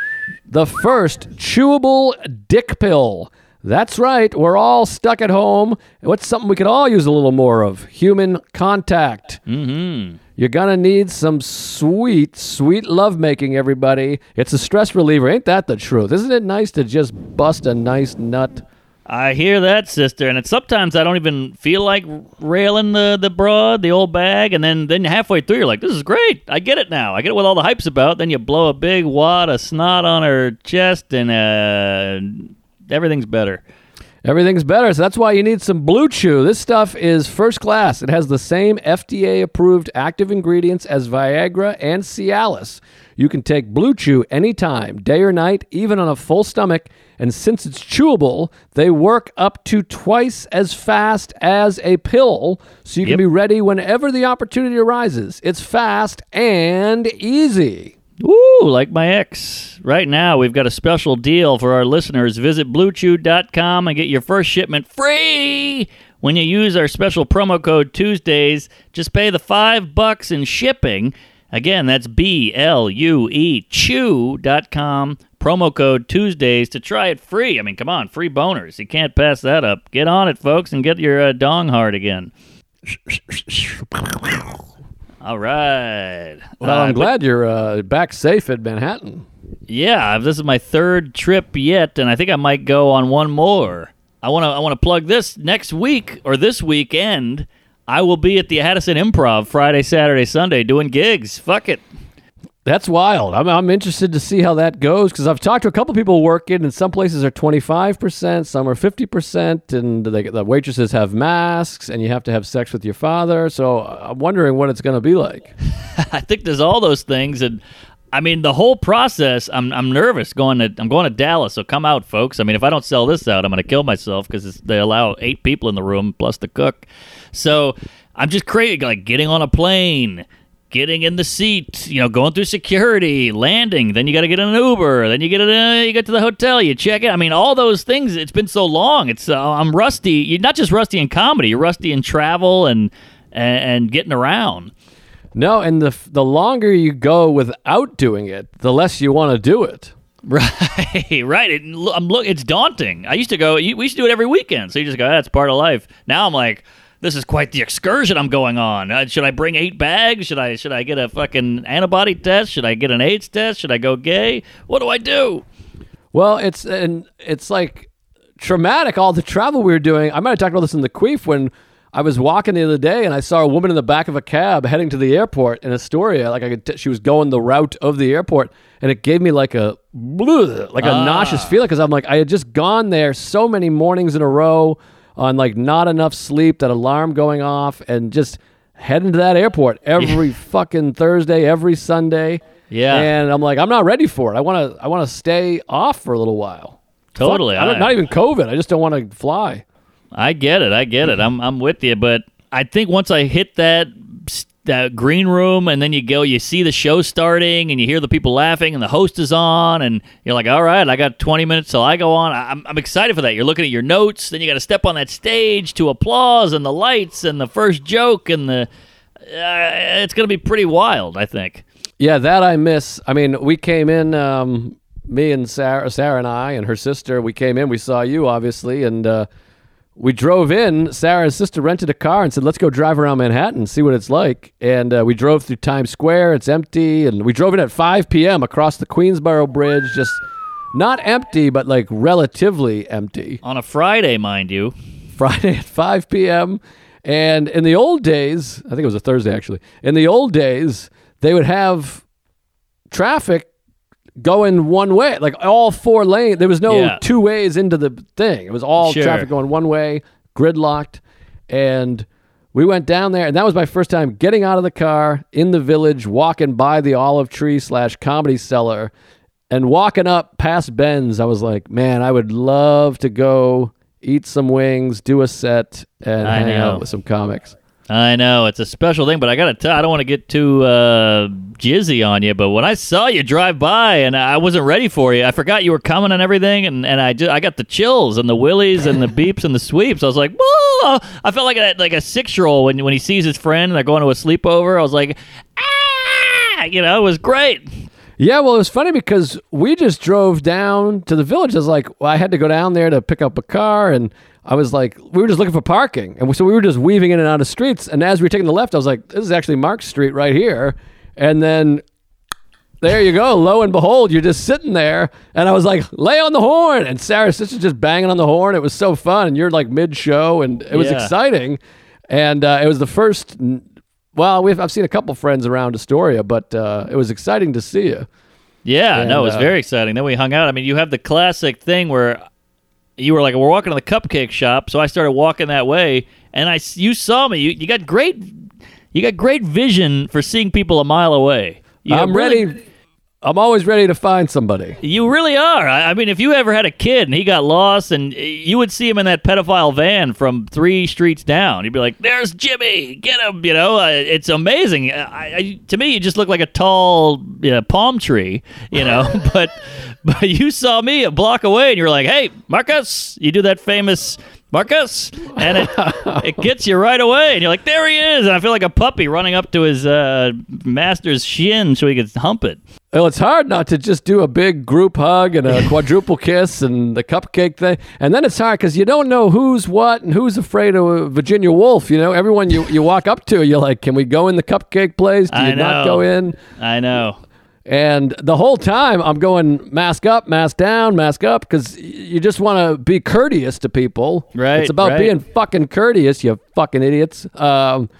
the first chewable dick pill. That's right, we're all stuck at home. What's something we could all use a little more of? Human contact. Mm-hmm. You're gonna need some sweet, sweet lovemaking, everybody. It's a stress reliever. Ain't that the truth? Isn't it nice to just bust a nice nut? I hear that, sister, and it's sometimes I don't even feel like railing the the broad, the old bag, and then then halfway through you're like, "This is great! I get it now. I get what all the hype's about." Then you blow a big wad of snot on her chest, and uh, everything's better. Everything's better. So that's why you need some Blue Chew. This stuff is first class. It has the same FDA approved active ingredients as Viagra and Cialis. You can take Blue Chew anytime, day or night, even on a full stomach. And since it's chewable, they work up to twice as fast as a pill, so you can be ready whenever the opportunity arises. It's fast and easy. Woo, like my ex. Right now, we've got a special deal for our listeners. Visit bluechew.com and get your first shipment free. When you use our special promo code Tuesdays, just pay the five bucks in shipping. Again, that's B L U E chew.com. Promo code Tuesdays to try it free. I mean, come on, free boners. You can't pass that up. Get on it, folks, and get your uh, dong hard again. <laughs> All right. Well, Uh, I'm but- glad you're uh, back safe at Manhattan. Yeah, this is my third trip yet, and I think I might go on one more. I want to I want to plug this next week or this weekend. I will be at the Addison Improv Friday, Saturday, Sunday doing gigs. Fuck it. That's wild. I'm, I'm interested to see how that goes because I've talked to a couple people working, and some places are 25%, some are 50%, and they, the waitresses have masks, and you have to have sex with your father. So uh, I'm wondering what it's going to be like. <laughs> I think there's all those things, and I mean the whole process. I'm I'm nervous going to I'm going to Dallas, so come out, folks. I mean, if I don't sell this out, I'm going to kill myself because they allow eight people in the room plus the cook. So I'm just crazy, like getting on a plane. Getting in the seat, you know, going through security, landing. Then you got to get an Uber. Then you get uh, you get to the hotel. You check in. I mean, all those things. It's been so long. It's uh, I'm rusty. You're not just rusty in comedy. You're rusty in travel and and, and getting around. No, and the, the longer you go without doing it, the less you want to do it. <laughs> Right, right. It, I'm look. It's daunting. I used to go. We used to do it every weekend. So you just go. That's part of life. Now I'm like, this is quite the excursion I'm going on. Uh, should I bring eight bags? Should I should I get a fucking antibody test? Should I get an AIDS test? Should I go gay? What do I do? Well, it's and it's like traumatic. All the travel we were doing. I might have talked about this in the queef when I was walking the other day and I saw a woman in the back of a cab heading to the airport in Astoria. Like I could, t- she was going the route of the airport, and it gave me like a bleh, like a nauseous feeling because I'm like I had just gone there so many mornings in a row on like not enough sleep, that alarm going off, and just heading to that airport every fucking Thursday, every Sunday. Yeah. and I'm like I'm not ready for it. I want to I want to stay off for a little while. Totally. Fuck, I not even COVID. I just don't want to fly. I get it. I get it. I'm I'm with you, but I think once I hit that that green room and then you go you see the show starting and you hear the people laughing and the host is on and you're like all right i got 20 minutes till i go on i'm, I'm excited for that you're looking at your notes then you got to step on that stage to applause and the lights and the first joke and the uh, it's going to be pretty wild i think Yeah, that I miss. I mean, we came in, um, me and Sarah, Sarah and I and her sister. We came in. We saw you, obviously, and uh, we drove in. Sarah's sister rented a car and said, "Let's go drive around Manhattan, see what it's like." And uh, we drove through Times Square. It's empty, and we drove in at 5 p.m. across the Queensboro Bridge, just not empty, but like relatively empty. On a Friday, mind you. Friday at 5 p.m. And in the old days, I think it was a Thursday actually. In the old days, they would have traffic going one way, like all four lanes. There was no Yeah. two ways into the thing. It was all Sure. traffic going one way, gridlocked. And we went down there, and that was my first time getting out of the car in the village, walking by the olive tree slash comedy cellar, and walking up past Ben's. I was like, man, I would love to go eat some wings, do a set, and I hang know. out with some comics. I know it's a special thing, but I gotta tell, I don't want to get too uh, jizzy on you, but when I saw you drive by and I wasn't ready for you, I forgot you were coming and everything, and, and I just, I got the chills and the willies and the beeps and the sweeps. I was like, whoa! I felt like a like a six year old when when he sees his friend and they're going to a sleepover. I was like, ah! You know, it was great. Yeah, well, it was funny because we just drove down to the village. I was like, well, I had to go down there to pick up a car, and I was like, we were just looking for parking, and so we were just weaving in and out of streets. And as we were taking the left, I was like, this is actually Mark Street right here, and then. There you go. Lo and behold, you're just sitting there. And I was like, lay on the horn. And Sarah's sister just banging on the horn. It was so fun. And you're like mid show, and it was Yeah. exciting. And uh, it was the first. Well, we've, I've seen a couple friends around Astoria, but uh, it was exciting to see you. Yeah, And, no, it was uh, very exciting. Then we hung out. I mean, you have the classic thing where you were like, "We're walking to the cupcake shop," so I started walking that way, and I you saw me. You, you got great, you got great vision for seeing people a mile away. You I'm really- ready. I'm always ready to find somebody. You really are. I, I mean, if you ever had a kid and he got lost, and you would see him in that pedophile van from three streets down, you'd be like, "There's Jimmy, get him!" You know, uh, it's amazing. I, I, to me, you just look like a tall you know, palm tree. You know, <laughs> <laughs> but but you saw me a block away, and you're like, "Hey, Marcus!" You do that famous. Marcus, and it, <laughs> it gets you right away, and you're like, "There he is!" And I feel like a puppy running up to his uh, master's shin so he can hump it. Well, it's hard not to just do a big group hug and a <laughs> quadruple kiss and the cupcake thing. And then it's hard because you don't know who's what and who's afraid of Virginia Woolf. You know, everyone you, you walk up to, you're like, can we go in the cupcake place? Do you I not go in? I know. And the whole time I'm going mask up, mask down, mask up because you just want to be courteous to people. Right, It's about right. being fucking courteous, you fucking idiots. Um,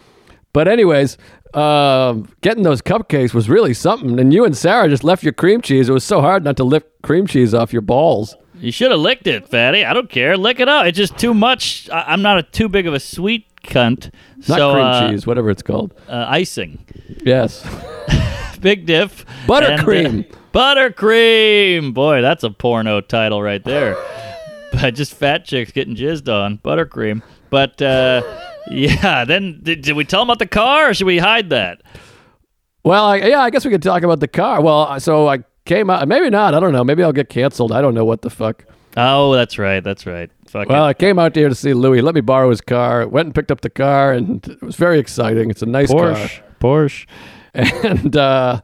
but anyways, um, getting those cupcakes was really something. And you and Sarah just left your cream cheese. It was so hard not to lift cream cheese off your balls. You should have licked it, fatty. I don't care. Lick it up. It's just too much. I- I'm not a too big of a sweet cunt. Not so, cream uh, cheese, whatever it's called. Uh, icing. Yes. <laughs> Big diff. Buttercream. Uh, buttercream. Boy, that's a porno title right there. <laughs> but just fat chicks getting jizzed on. Buttercream. But uh, yeah, then did, did we tell them about the car or should we hide that? Well, I, yeah, I guess we could talk about the car. Well, so I came out. Maybe not. I don't know. Maybe I'll get canceled. I don't know what the fuck. Oh, that's right. That's right. Fuck Well, it. I came out here to see Louis. Let me borrow his car. Went and picked up the car, and it was very exciting. It's a nice Porsche. Porsche. <laughs> and uh,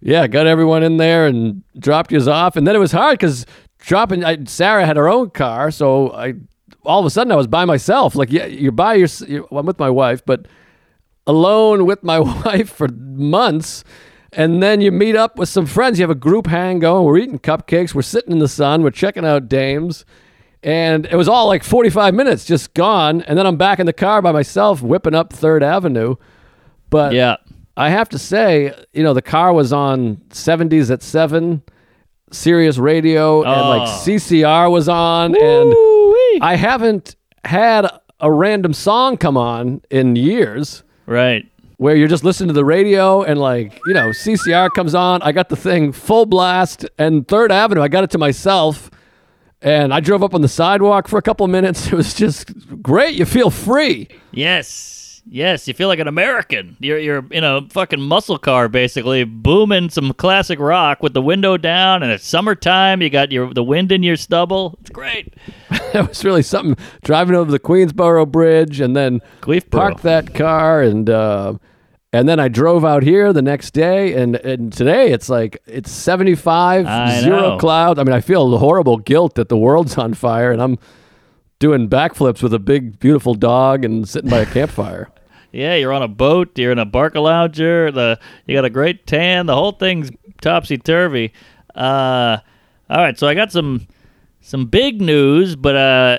yeah, got everyone in there and dropped you off. And then it was hard because dropping. I, Sarah had her own car, so I all of a sudden I was by myself. Like, yeah, you're by your. You're, well, I'm with my wife, but alone with my <laughs> wife for months. And then you meet up with some friends. You have a group hang going. We're eating cupcakes. We're sitting in the sun. We're checking out dames. And it was all like 45 minutes just gone. And then I'm back in the car by myself, whipping up Third Avenue. But Yeah. I have to say, you know, the car was on 70s at 7, Sirius Radio, and like Oh. CCR was on. And <laughs> I haven't had a random song come on in years Right. where you're just listening to the radio and like you know CCR comes on. I got the thing full blast and Third Avenue. I got it to myself, and I drove up on the sidewalk for a couple of minutes. <laughs> It was just great. You feel free. Yes. Yes, you feel like an American. You're you're in a fucking muscle car basically, booming some classic rock with the window down and it's summertime, you got your the wind in your stubble. It's great. <laughs> it was really something. Driving over the Queensboro Bridge and then Queefboro. parked that car and. Uh, and then I drove out here the next day, and, and today it's like it's 75, I zero know. clouds. I mean, I feel the horrible guilt that the world's on fire, and I'm doing backflips with a big, beautiful dog and sitting by a campfire. Yeah, you're on a boat. You're in a barca lounger. The you got a great tan. The whole thing's topsy turvy. Uh, all right, so I got some some big news, but uh,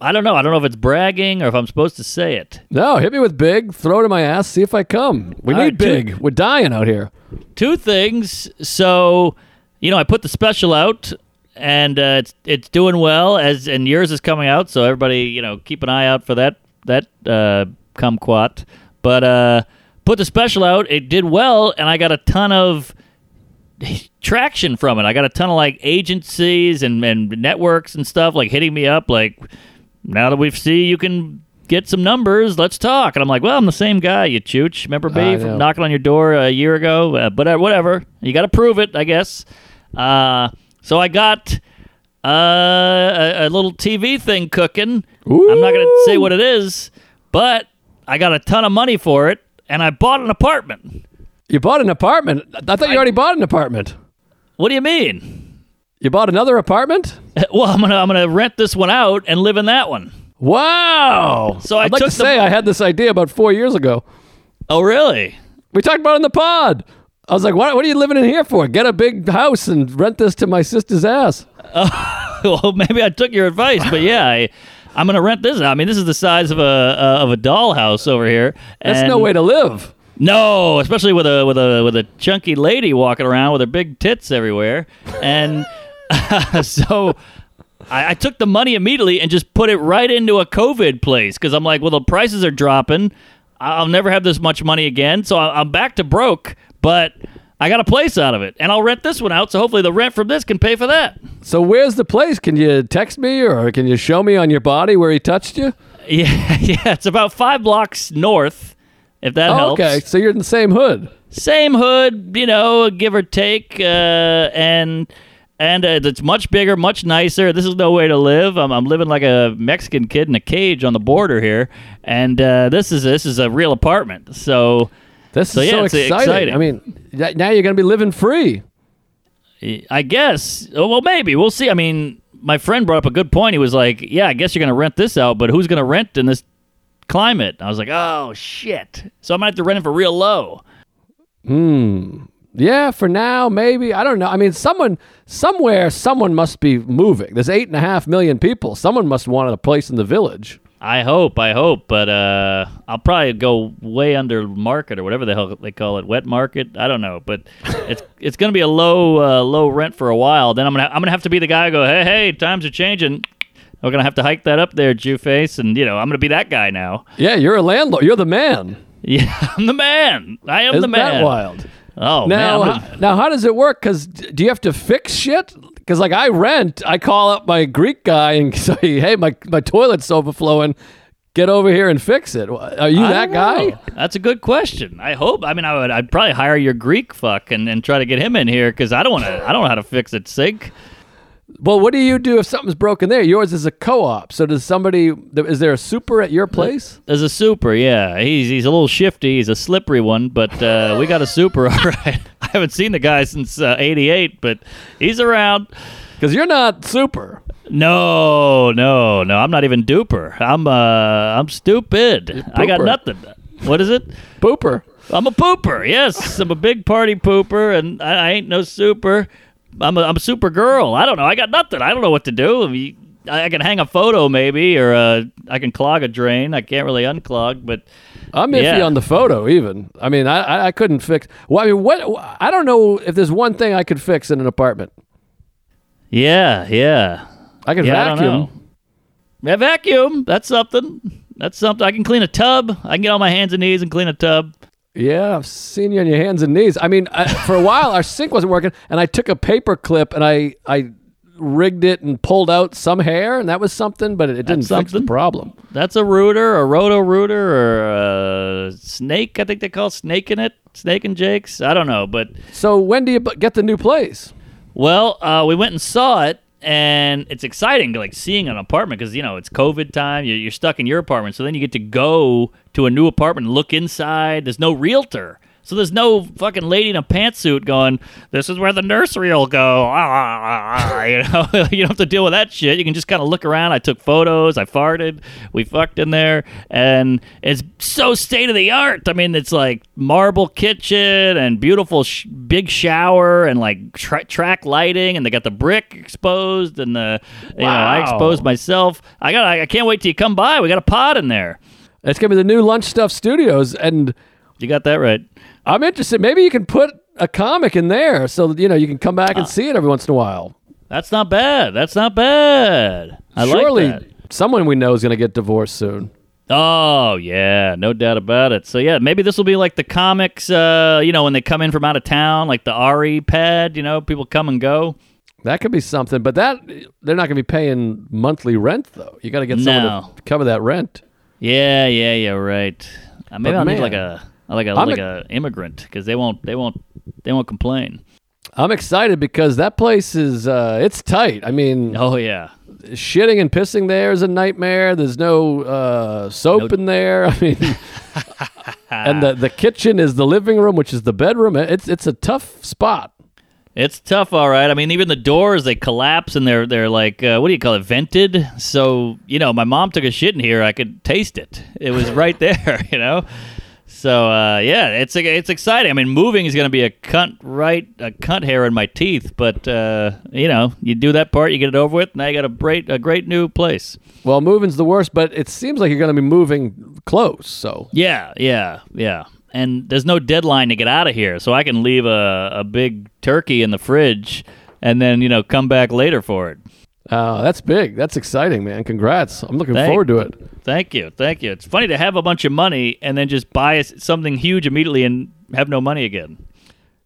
I don't know. I don't know if it's bragging or if I'm supposed to say it. No, hit me with big, throw it in my ass, see if I come. We All need right, big. We're dying out here. Two things. So, you know, I put the special out, and uh, it's it's doing well. As and yours is coming out, so everybody, you know, keep an eye out for that that uh, kumquat. But uh, put the special out. It did well, and I got a ton of traction from it. I got a ton of like agencies and, and networks and stuff like hitting me up like now that we see you can get some numbers, let's talk. And I'm like, well, I'm the same guy, you chooch. Remember I me know. from knocking on your door a year ago? Uh, but uh, whatever. You got to prove it, I guess. Uh, so I got uh, a, a little TV thing cooking. I'm not going to say what it is, but I got a ton of money for it, and I bought an apartment. You bought an apartment. I thought you already bought an apartment. What do you mean? You bought another apartment? <laughs> Well, I'm gonna I'm gonna rent this one out and live in that one. Wow. So I I'd like to the- say I had this idea about four years ago. Oh, really? We talked about it in the pod. I was like, what, what are you living in here for? Get a big house and rent this to my sister's ass. <laughs> well, maybe I took your advice, but yeah, I, I'm gonna rent this. out. I mean, this is the size of a uh, of a dollhouse over here. That's and- no way to live. No, especially with a with a with a chunky lady walking around with her big tits everywhere, and <laughs> so I, I took the money immediately and just put it right into a COVID place because I'm like, well, the prices are dropping. I'll never have this much money again, so I- I'm back to broke. But I got a place out of it, and I'll rent this one out. So hopefully, the rent from this can pay for that. So where's the place? Can you text me or can you show me on your body where he touched you? <laughs> Yeah, yeah, it's about five blocks north. If that Oh, helps. okay, so you're in the same hood. same hood, you know, give or take, uh, and and uh, it's much bigger, much nicer. This is no way to live. I'm, I'm living like a Mexican kid in a cage on the border here, and uh, this is this is a real apartment. So This So, is yeah, so exciting. exciting. I mean, now you're going to be living free. I guess, oh, well, maybe we'll see. I mean, my friend brought up a good point. He was like, "Yeah, I guess you're going to rent this out, but who's going to rent in this climate?" I was like, "Oh shit!" So I might have to rent it for real low. Hmm. Yeah, for now, maybe. I don't know. I mean, someone, somewhere, someone must be moving. There's eight and a half million people. Someone must want a place in the village. I hope, I hope, but uh, I'll probably go way under market or whatever the hell they call it, wet market. I don't know, but <laughs> it's it's gonna be a low uh, low rent for a while. Then I'm gonna I'm gonna have to be the guy who go, hey hey, times are changing. We're gonna have to hike that up there, Jew face, and you know I'm gonna be that guy now. Yeah, you're a landlord. You're the man. <laughs> Yeah, I'm the man. I am Isn't the man. that wild? Oh Now, man, how, now, how does it work? Because do you have to fix shit? Because like I rent, I call up my Greek guy and <laughs> say, "Hey, my my toilet's overflowing. Get over here and fix it." Are you I that guy? know. That's a good question. I hope. I mean, I would. I'd probably hire your Greek fuck and, and try to get him in here because I don't want to. I don't know how to fix it. Sink. Well, what do you do if something's broken there? Yours is a co-op. So does somebody? Is there a super at your place? There's a super, yeah. He's he's a little shifty. He's a slippery one, but uh, we got a super, <laughs> all right. I haven't seen the guy since uh, '88, but he's around. Because you're not super. No, no, no. I'm not even duper. I'm uh, I'm stupid. I got nothing. What is it? Pooper. I'm a pooper. Yes, I'm a big party pooper, and I, I ain't no super. I'm a, I'm a super girl. I don't know. I got nothing. I don't know what to do. I, mean, I, I can hang a photo maybe, or uh, I can clog a drain. I can't really unclog, but I'm iffy Yeah. on the photo. Even. I mean, I I, I couldn't fix. Well, I mean, what? I don't know if there's one thing I could fix in an apartment. yeah, yeah. I can Yeah, vacuum. know. Yeah, vacuum. That's something. That's something. I can clean a tub. I can get on my hands and knees and clean a tub. Yeah, I've seen you on your hands and knees. I mean, I, for a while our sink wasn't working, and I took a paper clip and I I rigged it and pulled out some hair, and that was something, but it, it didn't fix the problem. That's a rooter, a roto rooter, or a snake. I think they call snake in it. Snake and Jake's. I don't know, but So when do you get the new place? Well, uh, we went and saw it, and it's exciting, like seeing an apartment because you know it's COVID time. You're, you're stuck in your apartment, so then you get to go to a new apartment and look inside. There's no realtor, So there's no fucking lady in a pantsuit going, "This is where the nursery will go." <laughs> Ah, ah, ah, ah, you know, <laughs> you don't have to deal with that shit. You can just kind of look around. I took photos. I farted. We fucked in there, and it's so state of the art. I mean, it's like marble kitchen and beautiful sh- big shower and like tra- track lighting, and they got the brick exposed, and the you know I exposed myself. I got. I can't wait till you come by. We got a pod in there. It's gonna be the new Lunch Stuff Studios, and You got that right. I'm interested. Maybe you can put a comic in there, so that, you know you can come back and see it every once in a while. That's not bad. That's not bad. I Surely, like that. someone we know is gonna get divorced soon. Oh yeah, no doubt about it. So yeah, maybe this will be like the comics. Uh, you know, when they come in from out of town, like the RE pad. You know, people come and go. That could be something, but that they're not gonna be paying monthly rent though. You got to get someone No. to cover that rent. Yeah, yeah, yeah. Right. Uh, maybe But I'll need like a like a I'm like a- a immigrant because they won't they won't they won't complain. I'm excited because that place is uh, it's tight. I mean, Oh yeah. shitting and pissing there is a nightmare. There's no uh, soap No- in there. I mean, <laughs> and the the kitchen is the living room, which is the bedroom. It's it's a tough spot. It's tough, all right. I mean, even the doors they collapse and they're they're like uh, what do you call it, vented. So you know, my mom took a shit in here. I could taste it. It was right <laughs> there. <laughs> You know. So uh, yeah, it's it's exciting. I mean, moving is going to be a cunt right a cunt hair in my teeth, but uh, you know, you do that part, you get it over with. Now you got a great a great new place. Well, moving's the worst, but it seems like you're going to be moving close. So Yeah, yeah, yeah. And there's no deadline to get out of here, so I can leave a, a big turkey in the fridge and then you know come back later for it. uh, that's big. That's exciting, man. Congrats. I'm looking Thank- forward to it. Thank you, thank you. It's funny to have a bunch of money and then just buy something huge immediately and have no money again.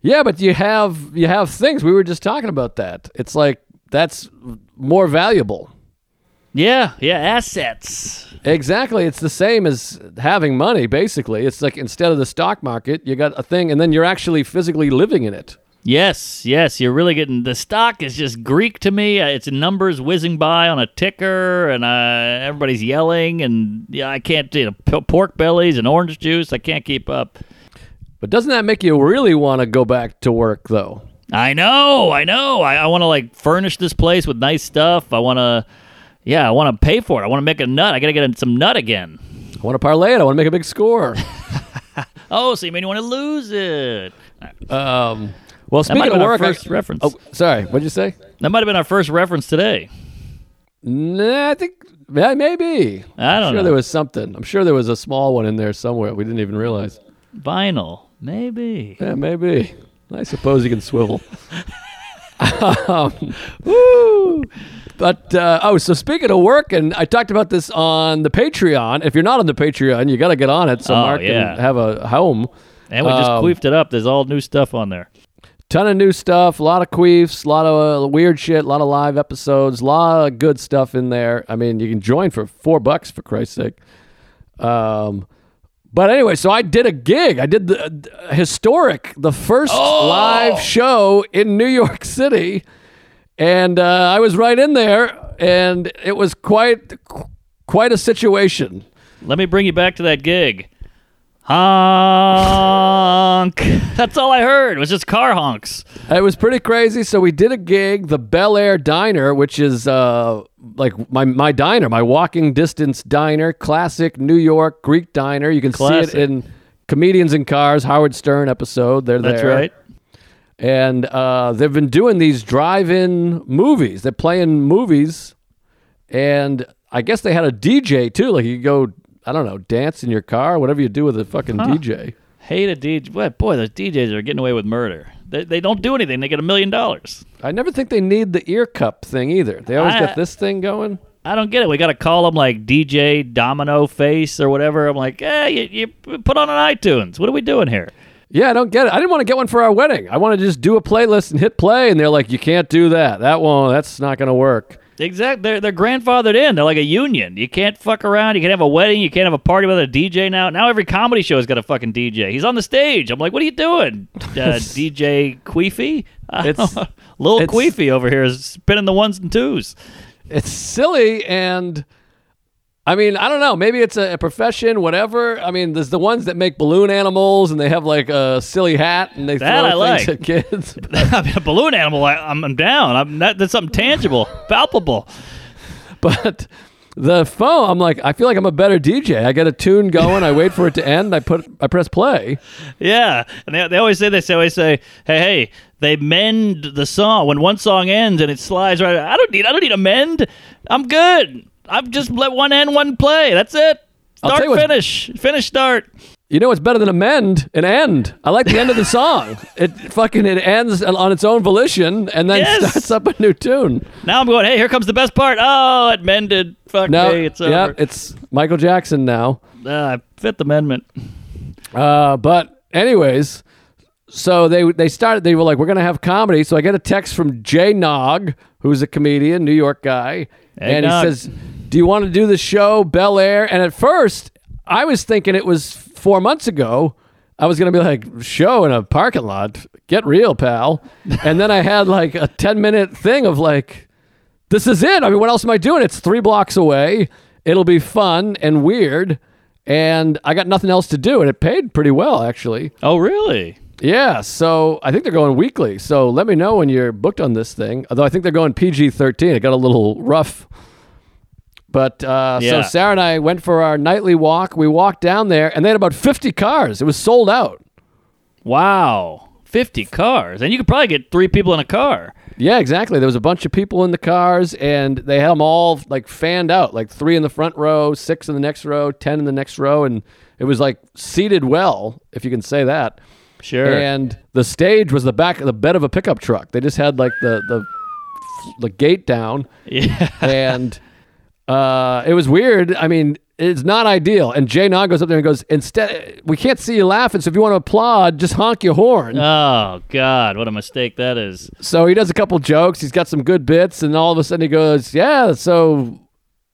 Yeah, but you have you have things. We were just talking about that. It's like that's more valuable. Yeah, yeah, assets. Exactly. It's the same as having money, basically. It's like instead of the stock market, you got a thing and then you're actually physically living in it. Yes, yes, you're really getting the stock is just Greek to me. Uh, It's numbers whizzing by on a ticker, and uh, everybody's yelling, and yeah, I can't. You know, pork bellies and orange juice. I can't keep up. But doesn't that make you really want to go back to work, though? I know, I know. I, I want to like furnish this place with nice stuff. I want to, yeah, I want to pay for it. I want to make a nut. I got to get some nut again. I want to parlay it. I want to make a big score. <laughs> Oh, so you mean you want to lose it? um, well, speaking of work, I- first reference. oh, sorry. What'd you say? That might have been our first reference today. Nah, I think yeah, maybe. I don't I'm sure know. there was something. I'm sure there was a small one in there somewhere. We didn't even realize. Vinyl, maybe. Yeah, maybe. I suppose you can swivel. <laughs> um, <laughs> woo! But uh, oh, so speaking of work, and I talked about this on the Patreon. If you're not on the Patreon, you got to get on it so Oh, Mark yeah. can have a home. And we just Um, queefed it up. There's all new stuff on there. Ton of new stuff, a lot of queefs, a lot of uh, weird shit, a lot of live episodes, a lot of good stuff in there. I mean, you can join for four bucks for Christ's sake. Um, but anyway, so I did a gig. I did the uh, historic, the first live show in New York City, and uh, I was right in there, and it was quite quite a situation. Let me bring you back to that gig. Honk. <laughs> That's all I heard. It was just car honks. It was pretty crazy. So we did a gig, the Bel Air Diner, which is uh, like my my diner, my walking distance diner, classic New York Greek diner. You can Classic. see it in Comedians in Cars, Howard Stern episode. They're That's there. right. And uh, they've been doing these drive-in movies. They're playing movies, and I guess they had a DJ too. Like you go, I don't know, dance in your car, whatever you do with a fucking DJ. Hate a DJ. Boy, boy, those DJs are getting away with murder. They, they don't do anything. They get a million dollars. I never think they need the ear cup thing either. They always I- got this thing going. I don't get it. We got to call them like DJ Domino Face or whatever. I'm like, eh, you, you put on an iTunes. What are we doing here? Yeah, I don't get it. I didn't want to get one for our wedding. I wanted to just do a playlist and hit play, and they're like, "You can't do that. That won't. That's not going to work." Exactly. They're, they're grandfathered in. They're like a union. You can't fuck around. You can't have a wedding. You can't have a party without a DJ now. Now every comedy show has got a fucking DJ. He's on the stage. I'm like, what are you doing? <laughs> Uh, DJ Queefy? It's-. <laughs> Little it's- Queefy over here is spinning the ones and twos. It's silly, and I mean, I don't know. Maybe it's a, a profession, whatever. I mean, there's the ones that make balloon animals and they have like a silly hat and they That throw I things like. at kids. <laughs> I mean, a balloon animal. I, I'm, I'm down. I'm that, that's something tangible, <laughs> palpable. but the phone, I'm like, I feel like I'm a better DJ. I get a tune going, I wait for it to end, I put, I press play. Yeah, and they, they always say this. They always say, "Hey, hey." They mend the song when one song ends and it slides right. I don't need. I don't need a mend. I'm good. I'm just let one end, one play. That's it. Start, tell you what's- finish, finish, start. You know what's better than a amend? An end. I like the end of the song. It fucking it ends on its own volition and then Yes. starts up a new tune. Now I'm going. Hey, here comes the best part. Oh, it mended. Fuck No, me. It's yeah, it's Michael Jackson now. Uh, Fifth Amendment. Uh, but anyways, so they they started. They were like, "We're gonna have comedy." So I get a text from Jay Nog, who's a comedian, New York guy, and Nog. he says, "Do you want to do the show Bel Air?" And at first, I was thinking it was four months ago. I was gonna be like, "Show in a parking lot, get real, pal." <laughs> and then I had like a ten minute thing of like, "This is it." I mean, what else am I doing? It's three blocks away. It'll be fun and weird. And I got nothing else to do, and it paid pretty well, actually. Oh, really? Yeah, so I think they're going weekly. So let me know when you're booked on this thing. Although I think they're going PG 13. It got a little rough. But uh, so Sarah and I went for our nightly walk. We walked down there, and they had about 50 cars. It was sold out. Wow. Fifty cars, and you could probably get three people in a car. Yeah, exactly. There was a bunch of people in the cars, and they had them all like fanned out, like three in the front row, six in the next row, ten in the next row, and it was like seated well, if you can say that. Sure. And the stage was the back of the bed of a pickup truck. They just had like the the the gate down, yeah. and uh, it was weird. I mean, it's not ideal. And Jay Nog goes up there and goes, "Instead, we can't see you laughing, so if you want to applaud, just honk your horn." Oh God, what a mistake that is. So he does a couple jokes. He's got some good bits, and all of a sudden he goes, "Yeah, so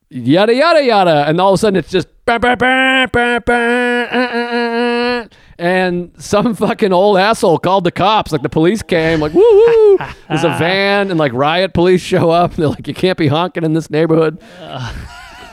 yada yada yada," and all of a sudden it's just bah, bah, bah, bah, bah, uh, uh, uh, uh. And some fucking old asshole called the cops. Like the police came, like woo woo. There's a <laughs> van, and like riot police show up. And they're like, "You can't be honking in this neighborhood."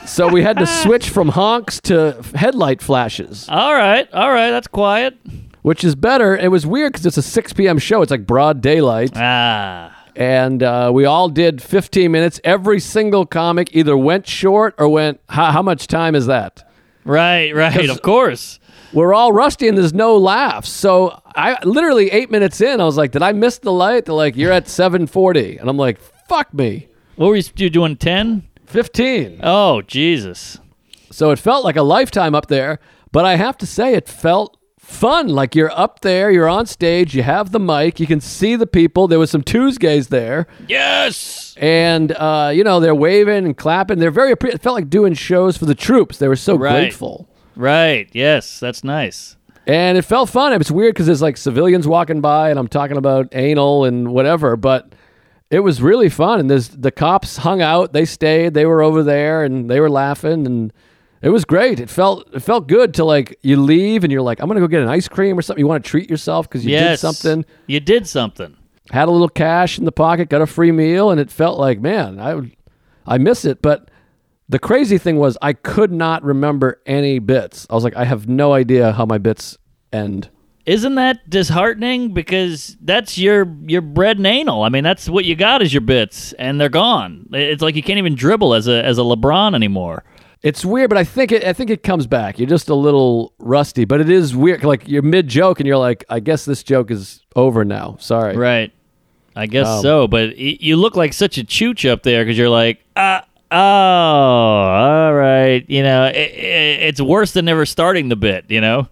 So we had to <laughs> switch from honks to headlight flashes, All right, all right, that's quiet. which is better. It was weird because it's a 6 p.m. show. It's like broad daylight. Ah, and uh, we all did 15 minutes. Every single comic either went short or went, how, how much time is that? right, right, Of course. We're all rusty and there's no laughs. So I literally eight minutes in, I was like, did I miss the light? They're like, you're at 740. And I'm like, fuck me. What were you, you doing? Ten? 15. Oh Jesus. So it felt like a lifetime up there. But I have to say, it felt fun. Like you're up there, you're on stage, you have the mic, you can see the people. There was some Tuesdays there. Yes. and uh, you know they're waving and clapping. They're very. It felt like doing shows for the troops. They were so Right. grateful, Right. Yes, that's nice. and it felt fun. It was weird because there's like civilians walking by, and I'm talking about anal and whatever, but it was really fun. And there's the cops hung out. They stayed. They were over there, and they were laughing, and it was great. It felt it felt good to like you leave, and you're like, I'm gonna go get an ice cream or something. You want to treat yourself because you yes. did something. You did something. had a little cash in the pocket, got a free meal, and it felt like, man, I would, I miss it. But the crazy thing was, I could not remember any bits. I was like, I have no idea how my bits end. Isn't that disheartening? Because that's your your bread and anal. I mean, that's what you got is your bits, and they're gone. It's like you can't even dribble as a as a LeBron anymore. It's weird, but I think it. I think it comes back. You're just a little rusty, but it is weird. Like you're mid joke, and you're like, I guess this joke is over now. Sorry. Right. I guess Um, so, but y- you look like such a chooch up there because you're like, ah, oh, all right. You know, i i it's worse than never starting the bit. You know.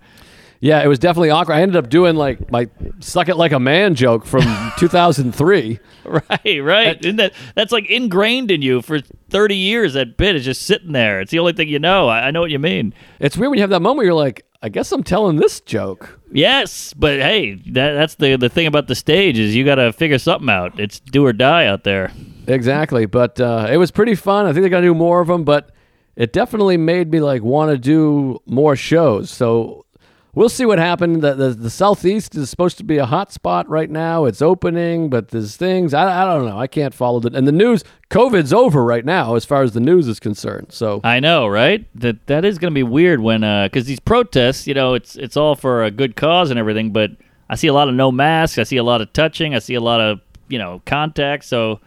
Yeah, it was definitely awkward. I ended up doing like my "suck it like a man" joke from <laughs> 2003. Right, right. Isn't that that's like ingrained in you for thirty years? That bit is just sitting there. It's the only thing you know. I, I know what you mean. It's weird when you have that moment. Where you're like, I guess I'm telling this joke. Yes, but hey, that, that's the the thing about the stage is you got to figure something out. It's do or die out there. Exactly, but uh, it was pretty fun. I think they're gonna do more of them, but it definitely made me like want to do more shows. So we'll see what happened. The, the the southeast is supposed to be a hot spot right now. It's opening, but there's things I, I don't know. I can't follow it. And the news, COVID's over right now as far as the news is concerned. So I know, right? That that is to be weird when because these protests, you know, it's it's all for a good cause and everything, but I see a lot of no masks. I see a lot of touching. I see a lot of you know contact. So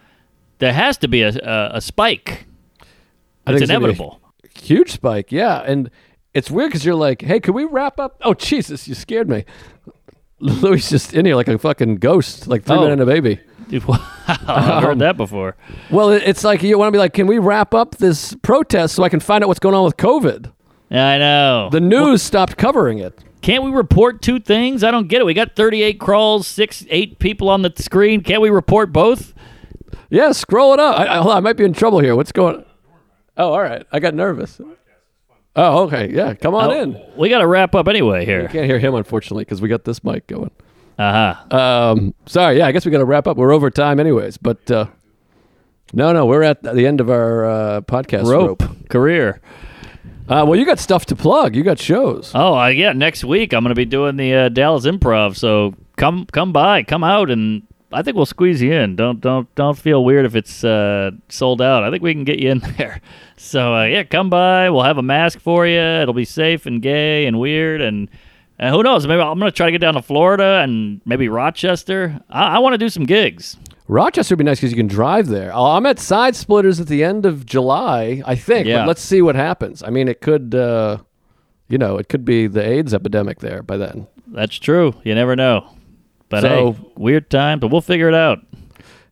there has to be a a, a spike. I It's think it's gonna be a inevitable. huge spike, yeah. And it's weird because you're like, hey, can we wrap up? Oh Jesus, you scared me. <laughs> Louis just in here like a fucking ghost, like three Oh. men and a baby. Dude, <laughs> wow, I've heard um, that before. Well, it- it's like you want to be like, can we wrap up this protest so I can find out what's going on with COVID? I know. The news stopped covering it. Can't we report two things? I don't get it. We got 38 crawls, six, eight people on the screen. Can't we report both? Yeah, scroll it up. I, I, hold on, I might be in trouble here. What's going? Oh, all right. I got nervous. Oh, okay. Yeah, come on Oh, in. We got to wrap up anyway here. I can't hear him unfortunately because we got this mic going. Uh huh. Um, sorry. Yeah, I guess we got to wrap up. We're over time anyways. But uh, no, no, we're at the end of our uh, podcast Rope rope. career. Uh, well, you got stuff to plug. You got shows. Oh, uh, yeah. Next week I'm going to be doing the uh, Dallas Improv. So come, come by, come out, and I think we'll squeeze you in. Don't, don't, don't feel weird if it's uh, sold out. I think we can get you in <laughs> there. So uh, yeah, come by. We'll have a mask for you. It'll be safe and gay and weird and. And who knows? Maybe I'm going to try to get down to Florida and maybe Rochester. I, I want to do some gigs. Rochester would be nice because you can drive there. Oh, I'm at Side Splitters at the end of July, I think. Yeah. But let's see what happens. I mean, it could, uh, you know, it could be the AIDS epidemic there by then. That's true. You never know. But So- hey, weird time, but we'll figure it out.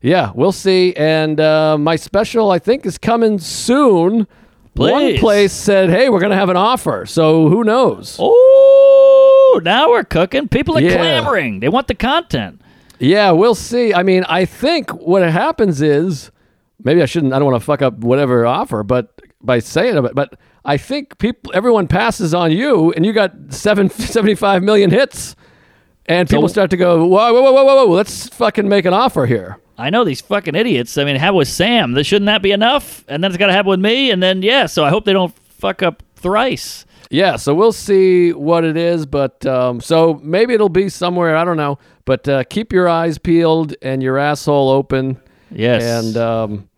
Yeah, we'll see. And uh, my special, I think, is coming soon. One place said, "Hey, we're going to have an offer." So who knows? Oh, now we're cooking. People are Yeah. clamoring. They want the content. Yeah, we'll see. I mean, I think what happens is maybe I shouldn't. I don't want to fuck up whatever offer, but by saying it, but I think people, everyone passes on you, and you got seven, <laughs> 75 million hits, and people So- start to go, whoa, whoa, whoa, whoa, whoa, whoa, let's fucking make an offer here. I know these fucking idiots. I mean, have with Sam. That shouldn't that be enough? And then it's got to happen with me. And then yeah. So I hope they don't fuck up thrice. Yeah, so we'll see what it is, but um, so maybe it'll be somewhere. I don't know, but uh, keep your eyes peeled and your asshole open. Yes. and um,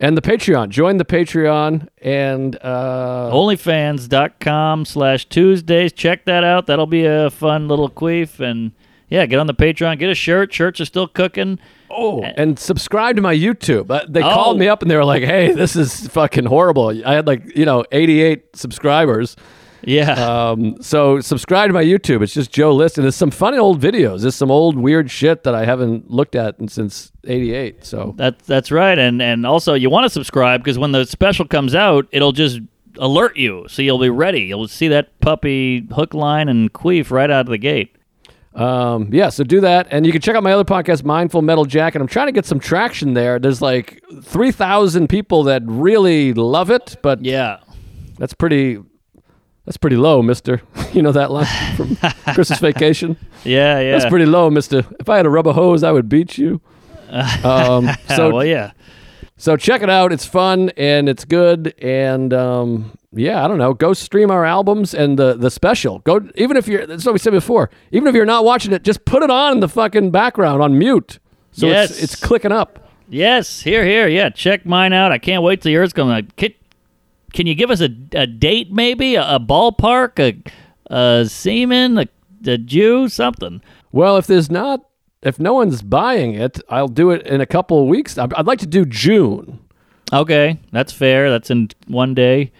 and the Patreon. Join the Patreon and uh, OnlyFans.com slash Tuesdays. Check that out. That'll be a fun little queef. And yeah, get on the Patreon. Get a shirt. Shirts are still cooking. oh, and subscribe to my YouTube. Uh, they Oh. called me up and they were like, "Hey, this is fucking horrible." I had like you know 88 subscribers. Yeah. Um, so subscribe to my YouTube. It's just Joe List, and there's some funny old videos. There's some old weird shit that I haven't looked at since '88. So That that's right, and and also you want to subscribe because when the special comes out, it'll just alert you, so you'll be ready. You'll see that puppy hook, line, and queef right out of the gate. Um, yeah, so do that. And you can check out my other podcast, Mindful Metal Jacket. I'm trying to get some traction there. There's like 3,000 people that really love it, but Yeah, that's pretty that's pretty low, mister. <laughs> you know that line from <laughs> Christmas Vacation? yeah, yeah. That's pretty low, mister. If I had a rubber hose, I would beat you. <laughs> Um, so well, yeah. so check it out. It's fun and it's good. And um, yeah, I don't know. Go stream our albums and the the special. Go even if you're. That's what we said before. Even if you're not watching it, just put it on in the fucking background on mute. So Yes. it's it's clicking up. Yes, here, here. Yeah, check mine out. I can't wait till yours comes out. Can, you give us a, a date, maybe? A, a ballpark? A, a semen? A, a Jew? Something. Well, if there's not, if no one's buying it, I'll do it in a couple of weeks. I'd I'd like to do June. Okay, that's fair. That's in one day.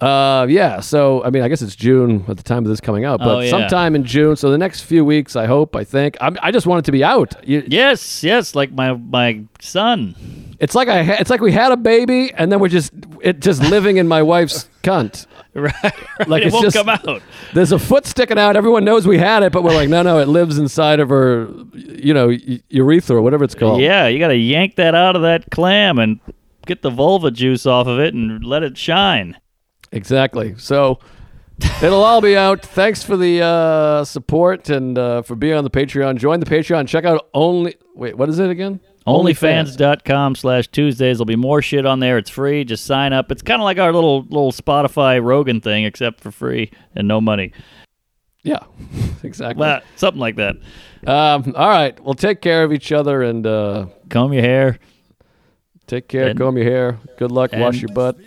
Uh, yeah. So I mean, I guess it's June at the time of this coming out, but Oh, yeah. sometime in June. So the next few weeks, I hope. I think. I'm, I just want it to be out. You, Yes, yes, like my my son. It's like I. Ha- it's like we had a baby, and then we're just it just living in my wife's <laughs> cunt. Right, right. Like, it it's won't just- come out. There's a foot sticking out. Everyone knows we had it, but we're like, no, no, it lives inside of her, you know, y- urethra or whatever it's called. Yeah, you got to yank that out of that clam and get the vulva juice off of it and let it shine. Exactly. So it'll all be out. Thanks for the uh, support and uh, for being on the Patreon. Join the Patreon. Check out only. Wait, what is it again? Onlyfans.com slash Tuesdays. There'll be more shit on there. It's free. Just sign up. It's kind of like our little little Spotify Rogan thing, except for free and no money. Yeah, <laughs> exactly. Well, something like that. Um, all right. Well, take care of each other and uh, Comb your hair. take care. And- comb your hair. Good luck. wash your butt.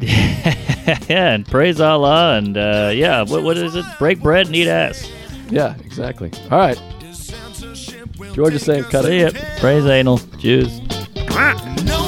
<laughs> yeah, and praise Allah, and uh, yeah, what, what is it? Break bread and eat ass. Yeah, exactly. All right. George is saying cut it. See ya. Praise anal. Jews. Quack.